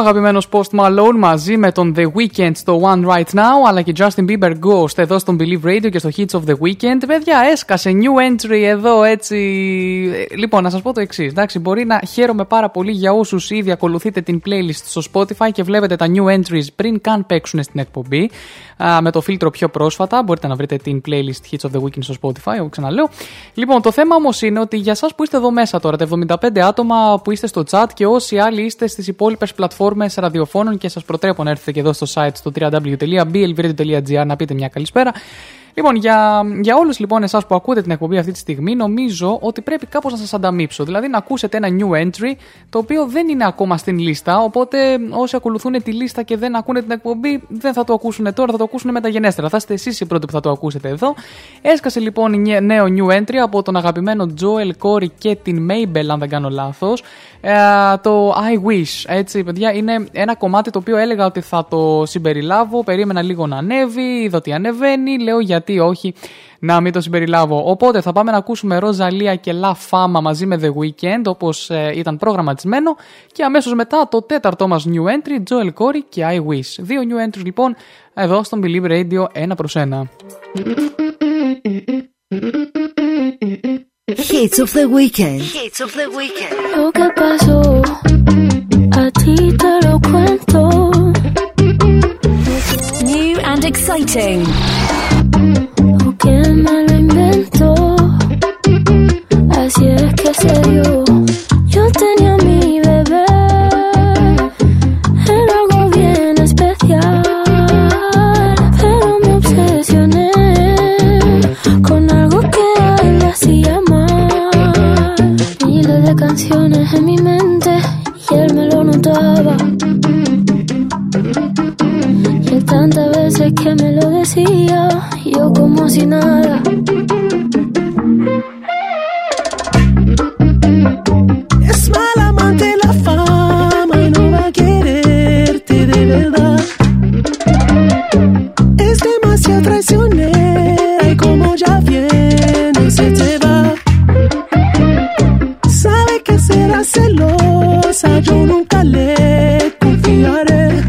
Ο αγαπημένος Post Malone μαζί με τον The Weeknd στο One Right Now, αλλά και Justin Bieber Ghost εδώ στον Believe Radio και στο Hits of the Weekend. Παιδιά, έσκασε new entry εδώ έτσι. Ε, Λοιπόν, να σας πω το εξής. Εντάξει, μπορεί να χαίρομαι πάρα πολύ για όσους ήδη ακολουθείτε την playlist στο Spotify και βλέπετε τα new entries πριν καν παίξουν στην εκπομπή. Α, με το φίλτρο πιο πρόσφατα. Μπορείτε να βρείτε την playlist Hits of the Weekend στο Spotify, εγώ ξαναλέω. Λοιπόν, το θέμα όμως είναι ότι για εσά που είστε εδώ μέσα τώρα, τα 75 άτομα που είστε στο chat και όσοι άλλοι είστε στις υπόλοιπες πλατφόρμες ραδιοφώνων και σας προτρέπω να έρθετε και εδώ στο site στο www.blvradio.gr να πείτε μια καλησπέρα. Λοιπόν, για, για όλους λοιπόν εσάς που ακούτε την εκπομπή αυτή τη στιγμή, νομίζω ότι πρέπει κάπως να σας ανταμείψω. Δηλαδή να ακούσετε ένα new entry, το οποίο δεν είναι ακόμα στην λίστα. Οπότε όσοι ακολουθούν τη λίστα και δεν ακούνε την εκπομπή, δεν θα το ακούσουν τώρα, θα το ακούσουν μεταγενέστερα. Θα είστε εσείς οι πρώτοι που θα το ακούσετε εδώ. Έσκασε λοιπόν η νέο new entry από τον αγαπημένο Joel Corey και την Mabel, αν δεν κάνω λάθος. Ε, το I Wish, έτσι παιδιά, είναι ένα κομμάτι το οποίο έλεγα ότι θα το συμπεριλάβω. Περίμενα λίγο να ανέβει, είδα ότι ανεβαίνει. Λέω γιατί όχι να μην το συμπεριλάβω. Οπότε θα πάμε να ακούσουμε Ροζαλία και La Fama μαζί με The Weeknd όπως ε, ήταν προγραμματισμένο και αμέσως μετά το τέταρτό μας new entry Joel Corey και I Wish. Δύο new entries λοιπόν εδώ στον Believe Radio ένα προς ένα. Hits of the weekend. Hits of the weekend. Lo que pasó, a ti te lo cuento. New and exciting. O que me lo inventó. Así es que se dio. Yo tenía canciones en mi mente y él me lo notaba. Y tantas veces que me lo decía, yo como si nada. Es mal amante la fama y no va a quererte de verdad. Yo nunca le confiaré.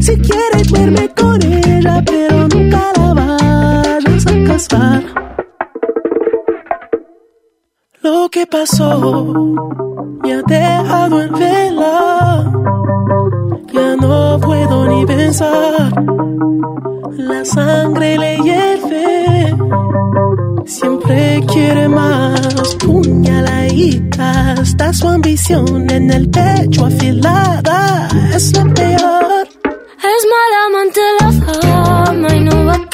Si quiere duerme con ella, pero nunca la vayas a casar. Lo que pasó me ha dejado en vela. Ya no puedo ni pensar. La sangre le hierve. Siempre quiere más. Puñaladita. Está su ambición en el pecho afilada. Es la peor. Es mala amante la fama y no va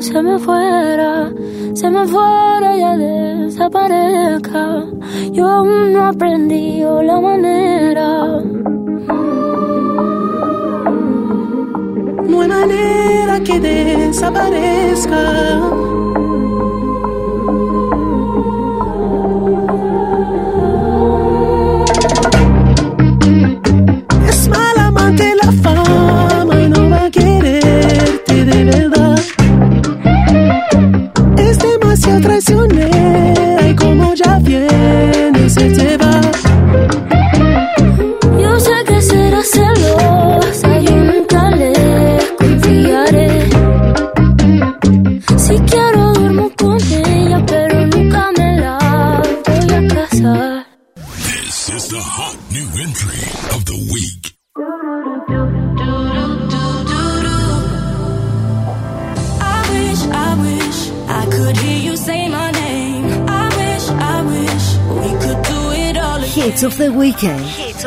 se me fuera, se me fuera ya desaparezca. Yo aún no aprendí la manera. No hay manera que desaparezca.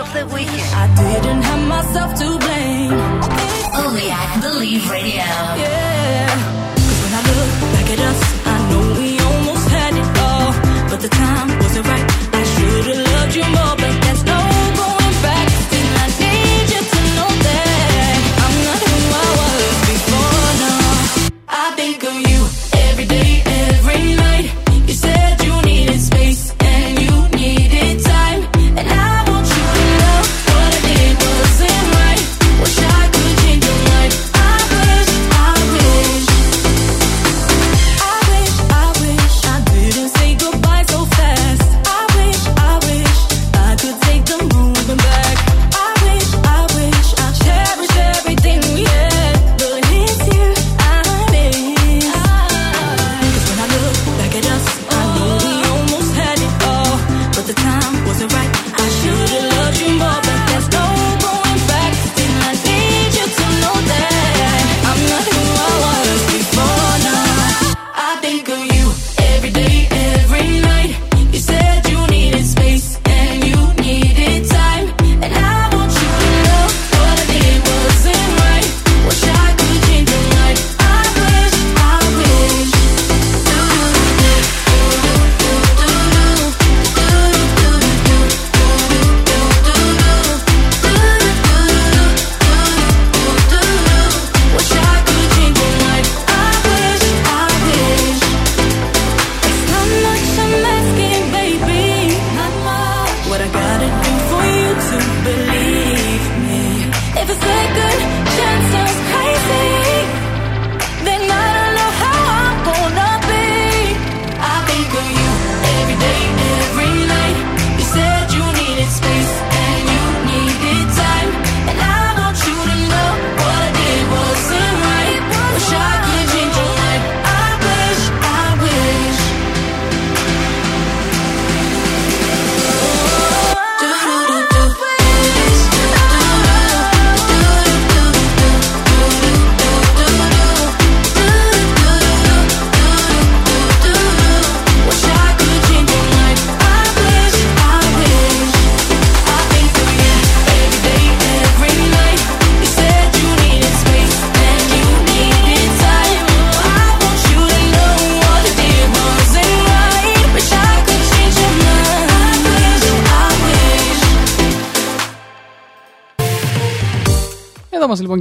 Of the weekend.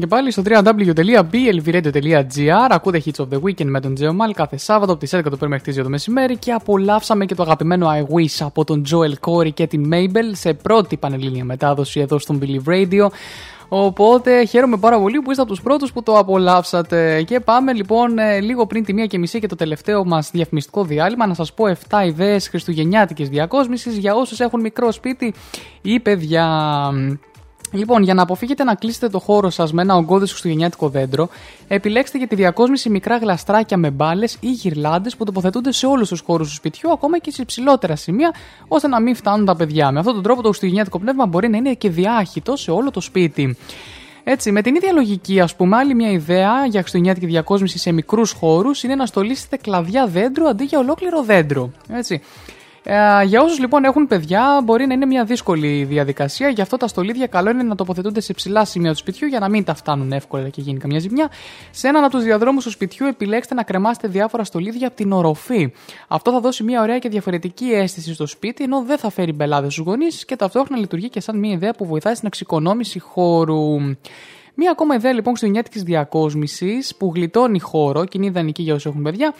Και πάλι στο www.blvradio.gr. Ακούτε Hits of the Weekend με τον Τζεωμάλ κάθε Σάββατο από τις 11 το πρωί μέχρι τις 2 το μεσημέρι και απολαύσαμε και το αγαπημένο I Wish από τον Joel Corey και την Mabel σε πρώτη πανελλήνια μετάδοση εδώ στον Believe Radio. Οπότε χαίρομαι πάρα πολύ που είστε από τους πρώτους που το απολαύσατε. Και πάμε λοιπόν ε, λίγο πριν τη μία και μισή και το τελευταίο μας διαφημιστικό διάλειμμα να σας πω 7 ιδέες χριστουγεννιάτικης διακόσμησης για όσους έχουν μικρό σπίτι ή παιδιά. Λοιπόν, για να αποφύγετε να κλείσετε το χώρο σας με ένα ογκώδες χριστουγεννιάτικο δέντρο, επιλέξτε για τη διακόσμηση μικρά γλαστράκια με μπάλες ή γυρλάντες που τοποθετούνται σε όλους τους χώρους του σπιτιού, ακόμα και σε υψηλότερα σημεία, ώστε να μην φτάνουν τα παιδιά. Με αυτόν τον τρόπο το χριστουγεννιάτικο πνεύμα μπορεί να είναι και διάχυτο σε όλο το σπίτι. Έτσι, με την ίδια λογική, ας πούμε, άλλη μια ιδέα για χριστουγεννιάτικη διακόσμηση σε μικρούς χώρους είναι να στολίσετε κλαδιά δέντρου αντί για ολόκληρο δέντρο. Έτσι. Ε, για όσους λοιπόν έχουν παιδιά, μπορεί να είναι μια δύσκολη διαδικασία. Γι' αυτό τα στολίδια καλό είναι να τοποθετούνται σε ψηλά σημεία του σπιτιού για να μην τα φτάνουν εύκολα και γίνει καμιά ζημιά. Σε έναν από τους διαδρόμους του σπιτιού επιλέξτε να κρεμάσετε διάφορα στολίδια από την οροφή. Αυτό θα δώσει μια ωραία και διαφορετική αίσθηση στο σπίτι, ενώ δεν θα φέρει μπελάδες στους γονείς και ταυτόχρονα λειτουργεί και σαν μια ιδέα που βοηθάει στην εξοικονόμηση χώρου. Μία ακόμα ιδέα λοιπόν χριστουγεννιάτικη διακόσμησης που γλιτώνει χώρο και είναι ιδανική για όσους έχουν παιδιά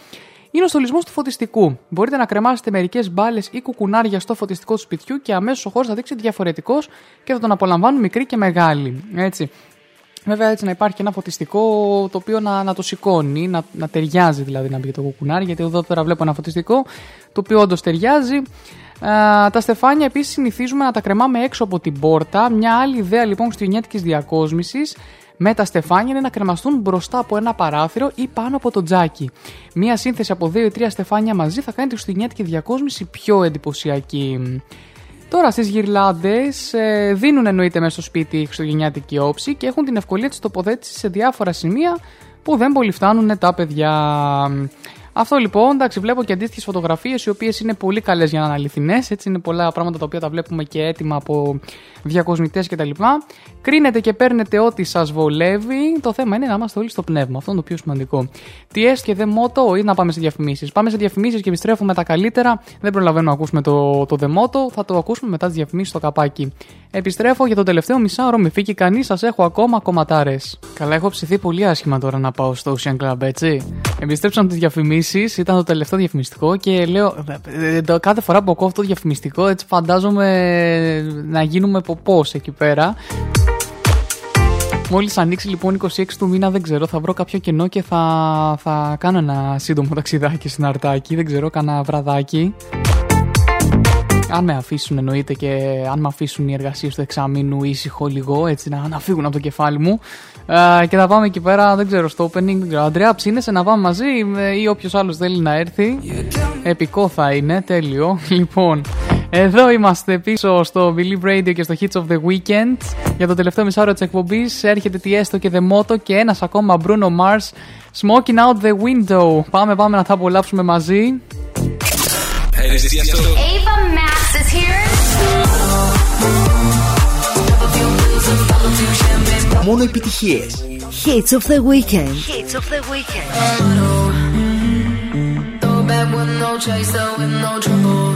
είναι ο στολισμός του φωτιστικού. Μπορείτε να κρεμάσετε μερικές μπάλες ή κουκουνάρια στο φωτιστικό του σπιτιού και αμέσως ο χώρος θα δείξει διαφορετικός και θα τον απολαμβάνουν μικροί και μεγάλοι. Έτσι. Βέβαια, έτσι να υπάρχει και ένα φωτιστικό το οποίο να, να το σηκώνει, να, να ταιριάζει δηλαδή να μπει το κουκουνάρι. Γιατί εδώ τώρα βλέπω ένα φωτιστικό το οποίο όντως ταιριάζει. τα στεφάνια επίσης συνηθίζουμε να τα κρεμάμε έξω από την πόρτα. Μια άλλη ιδέα λοιπόν χριστουγεννιάτικη διακόσμησης με τα στεφάνια είναι να κρεμαστούν μπροστά από ένα παράθυρο ή πάνω από το τζάκι. Μία σύνθεση από δύο ή τρία στεφάνια μαζί θα κάνει τη χριστουγεννιάτικη διακόσμηση πιο εντυπωσιακή. Τώρα στις γυρλάντε ε, δίνουν εννοείται μέσα στο σπίτι χριστουγεννιάτικη όψη και έχουν την ευκολία της τοποθέτησης σε διάφορα σημεία που δεν πολύ φτάνουν τα παιδιά. Αυτό λοιπόν, εντάξει, βλέπω και αντίστοιχες φωτογραφίες οι οποίες είναι πολύ καλές για να είναι αληθινές. Έτσι είναι πολλά πράγματα τα οποία τα βλέπουμε και έτοιμα από διακοσμητές κτλ. Κρίνετε και παίρνετε ό,τι σας βολεύει. Το θέμα είναι να είμαστε όλοι στο πνεύμα. Αυτό είναι το πιο σημαντικό. Τι έστω και δε μότο ή να πάμε σε διαφημίσεις. Πάμε σε διαφημίσεις και επιστρέφουμε τα καλύτερα. Δεν προλαβαίνω να ακούσουμε το, το δεμότο. Θα το ακούσουμε μετά τις διαφημίσεις στο καπάκι. Επιστρέφω για το τελευταίο μισάωρο. Μη φύγει κανείς, σας έχω ακόμα κομματάρες. Καλά, έχω ψηθεί πολύ άσχημα τώρα να πάω στο Ocean Club, έτσι. Επιστρέψαμε τις διαφημίσεις. Ήταν το τελευταίο διαφημιστικό και λέω. ε, ε, Κάθε φορά που ακούω αυτό το διαφημιστικό, έτσι φαντάζομαι να γίνουμε ποπός εκεί πέρα. Μόλις ανοίξει λοιπόν 26 του μήνα, δεν ξέρω, θα βρω κάποιο κενό και θα, θα κάνω ένα σύντομο ταξιδάκι στην Αρτάκη. Δεν ξέρω, κάνα βραδάκι. Αν με αφήσουν εννοείται και αν με αφήσουν οι εργασίες του εξαμήνου ήσυχο λίγο, έτσι να, να φύγουν από το κεφάλι μου. Ε, και θα πάμε εκεί πέρα, δεν ξέρω, στο opening. Δεν ξέρω. Αντρέα, ψήνεσαι να πάμε μαζί ε, ή όποιος άλλος θέλει να έρθει. Επικό θα είναι, τέλειο. Λοιπόν, εδώ είμαστε πίσω στο Believe Radio και στο Hits of the Weekend. Για το τελευταίο μισάωρο τη εκπομπή έρχεται τι έστω και The Moto και ένα ακόμα Bruno Mars. Smoking out the window. Πάμε, πάμε να τα απολαύσουμε μαζί. Hey, this is Tiesto. Ava Max is here. Μόνο επιτυχίες. Hits of the Weekend. Hits of the weekend. Throw back with no chaser, with no trouble.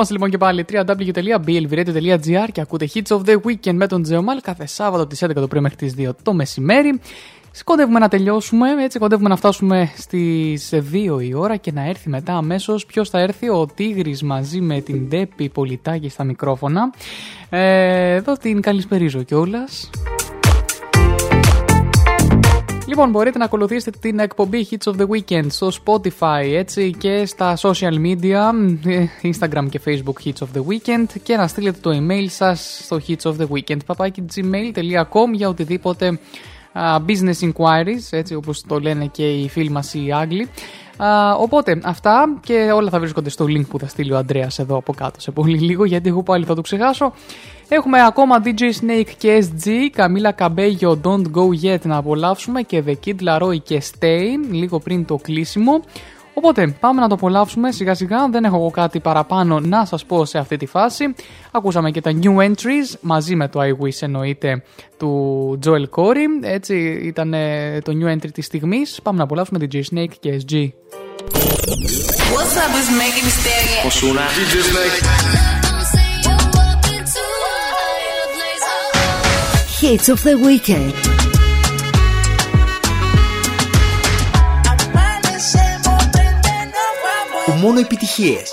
Είμαστε λοιπόν και πάλι www.blvradio.gr και ακούτε Hits of the Weekend με τον Τζεωμάλ κάθε Σάββατο από τις 11 το πρωί μέχρι τις 2 το μεσημέρι. Σκοντεύουμε να τελειώσουμε, έτσι κοντεύουμε να φτάσουμε στις 2 η ώρα και να έρθει μετά αμέσως ποιος θα έρθει, ο Τίγρης μαζί με την Ντέπη Πολιτάκη στα μικρόφωνα. Ε, εδώ την καλησπερίζω κιόλας. Λοιπόν, μπορείτε να ακολουθήσετε την εκπομπή Hits of the Weekend στο Spotify έτσι και στα social media, ε, Instagram και Facebook Hits of the Weekend και να στείλετε το email σας στο hits of the weekend papakigmail.com για οτιδήποτε α, business inquiries, έτσι όπως το λένε και οι φίλοι μας οι Άγγλοι. Α, οπότε αυτά και όλα θα βρίσκονται στο link που θα στείλει ο Αντρέας εδώ από κάτω σε πολύ λίγο γιατί εγώ πάλι θα το ξεχάσω. Έχουμε ακόμα DJ Snake και SG, Καμίλα Καμπέγιο, Don't Go Yet να απολαύσουμε και The Kid Laroi και Stay λίγο πριν το κλείσιμο. Οπότε πάμε να το απολαύσουμε σιγά σιγά, δεν έχω εγώ κάτι παραπάνω να σας πω σε αυτή τη φάση. Ακούσαμε και τα new entries μαζί με το I Wish εννοείται του Joel Corey, έτσι ήταν ε, το new entry της στιγμής. Πάμε να απολαύσουμε DJ Snake και SG. What's up, it's Megan Thee Stallion. Hits of the Weekend. Που μόνο επιτυχίες.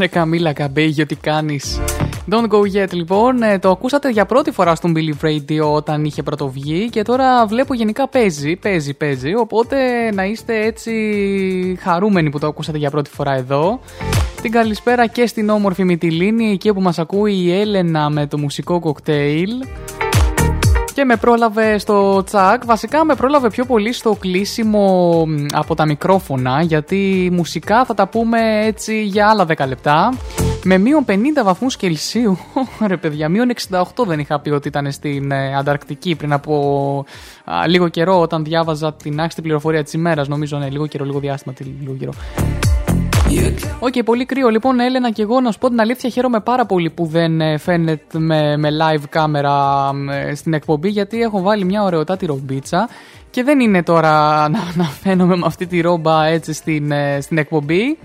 Just a little more. Don't worry. Άρε Καμίλα Καμπέγιο, τι κάνεις; Don't go yet λοιπόν. Ε, το ακούσατε για πρώτη φορά στον Believe Radio όταν είχε πρωτοβγεί και τώρα βλέπω γενικά παίζει, παίζει, παίζει. Οπότε να είστε έτσι χαρούμενοι που το ακούσατε για πρώτη φορά εδώ. Την καλησπέρα και στην όμορφη Μυτιλίνη, εκεί που μας ακούει η Έλενα με το μουσικό κοκτέιλ. Και με πρόλαβε στο τσακ. Βασικά με πρόλαβε πιο πολύ στο κλείσιμο μ, από τα μικρόφωνα, γιατί μουσικά θα τα πούμε έτσι για άλλα 10 λεπτά. Με μείον 50 βαθμούς Κελσίου. [laughs] Ρε παιδιά, μείον 68 δεν είχα πει ότι ήταν στην ε, Ανταρκτική πριν από α, λίγο καιρό όταν διάβαζα την άχρηστη πληροφορία της ημέρας. Νομίζω, ναι, λίγο καιρό, λίγο διάστημα, τι, λίγο καιρό. Οκ, πολύ κρύο. Λοιπόν, Έλενα και εγώ να σου πω την αλήθεια, χαίρομαι πάρα πολύ που δεν ε, φαίνεται με, με live κάμερα ε, στην εκπομπή, γιατί έχω βάλει μια ωραιοτάτη ρομπίτσα και δεν είναι τώρα [laughs] να, να φαίνομαι με αυτή τη ρόμπα έτσι στην, ε, στην εκπομπή.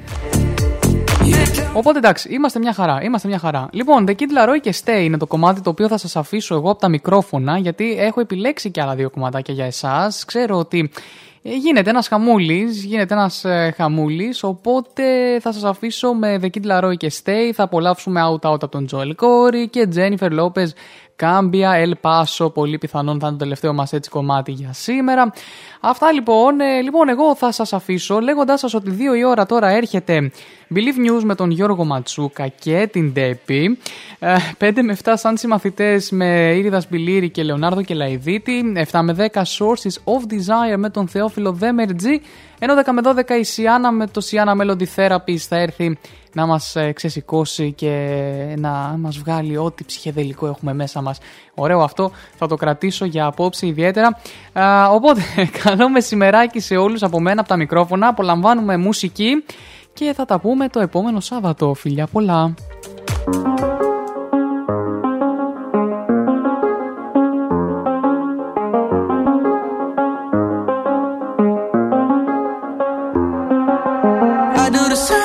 Οπότε εντάξει, είμαστε μια χαρά. Είμαστε μια χαρά. Λοιπόν, The Kid Laroi και Stay είναι το κομμάτι το οποίο θα σας αφήσω εγώ από τα μικρόφωνα, γιατί έχω επιλέξει και άλλα δύο κομματάκια για εσάς. Ξέρω ότι ε, γίνεται ένας χαμούλης, γίνεται ένας ε, χαμούλης, οπότε θα σας αφήσω με The Kid Laroi και Stay. Θα απολαύσουμε Out Out από τον Joel Corey και Jennifer Lopez Κάμπια, El Paso, πολύ πιθανόν θα είναι το τελευταίο μας έτσι κομμάτι για σήμερα. Αυτά λοιπόν, ε, λοιπόν εγώ θα σας αφήσω λέγοντας σας ότι 2 η ώρα τώρα έρχεται Believe News με τον Γιώργο Ματσούκα και την Ντέπη. 5 με 7 σαν συμμαθητές με Ήριδας Σπιλίρη και Λεωνάρδο και Λαϊδίτη. 7 με 10 Sources of Desire με τον Θεόφιλο Δέμερτζη. Ενώ 10 με 12 η Σιάννα με το Σιάννα Melody Therapy θα έρθει να μας ε, ξεσηκώσει και να μας βγάλει ό,τι ψυχεδελικό έχουμε μέσα μας. Ωραίο αυτό, θα το κρατήσω για απόψη ιδιαίτερα. Α, οπότε, [laughs] καλό μεσημεράκι σε όλους από μένα από τα μικρόφωνα. Απολαμβάνουμε μουσική και θα τα πούμε το επόμενο Σάββατο. Φιλιά πολλά! I do the same thing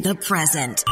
The present.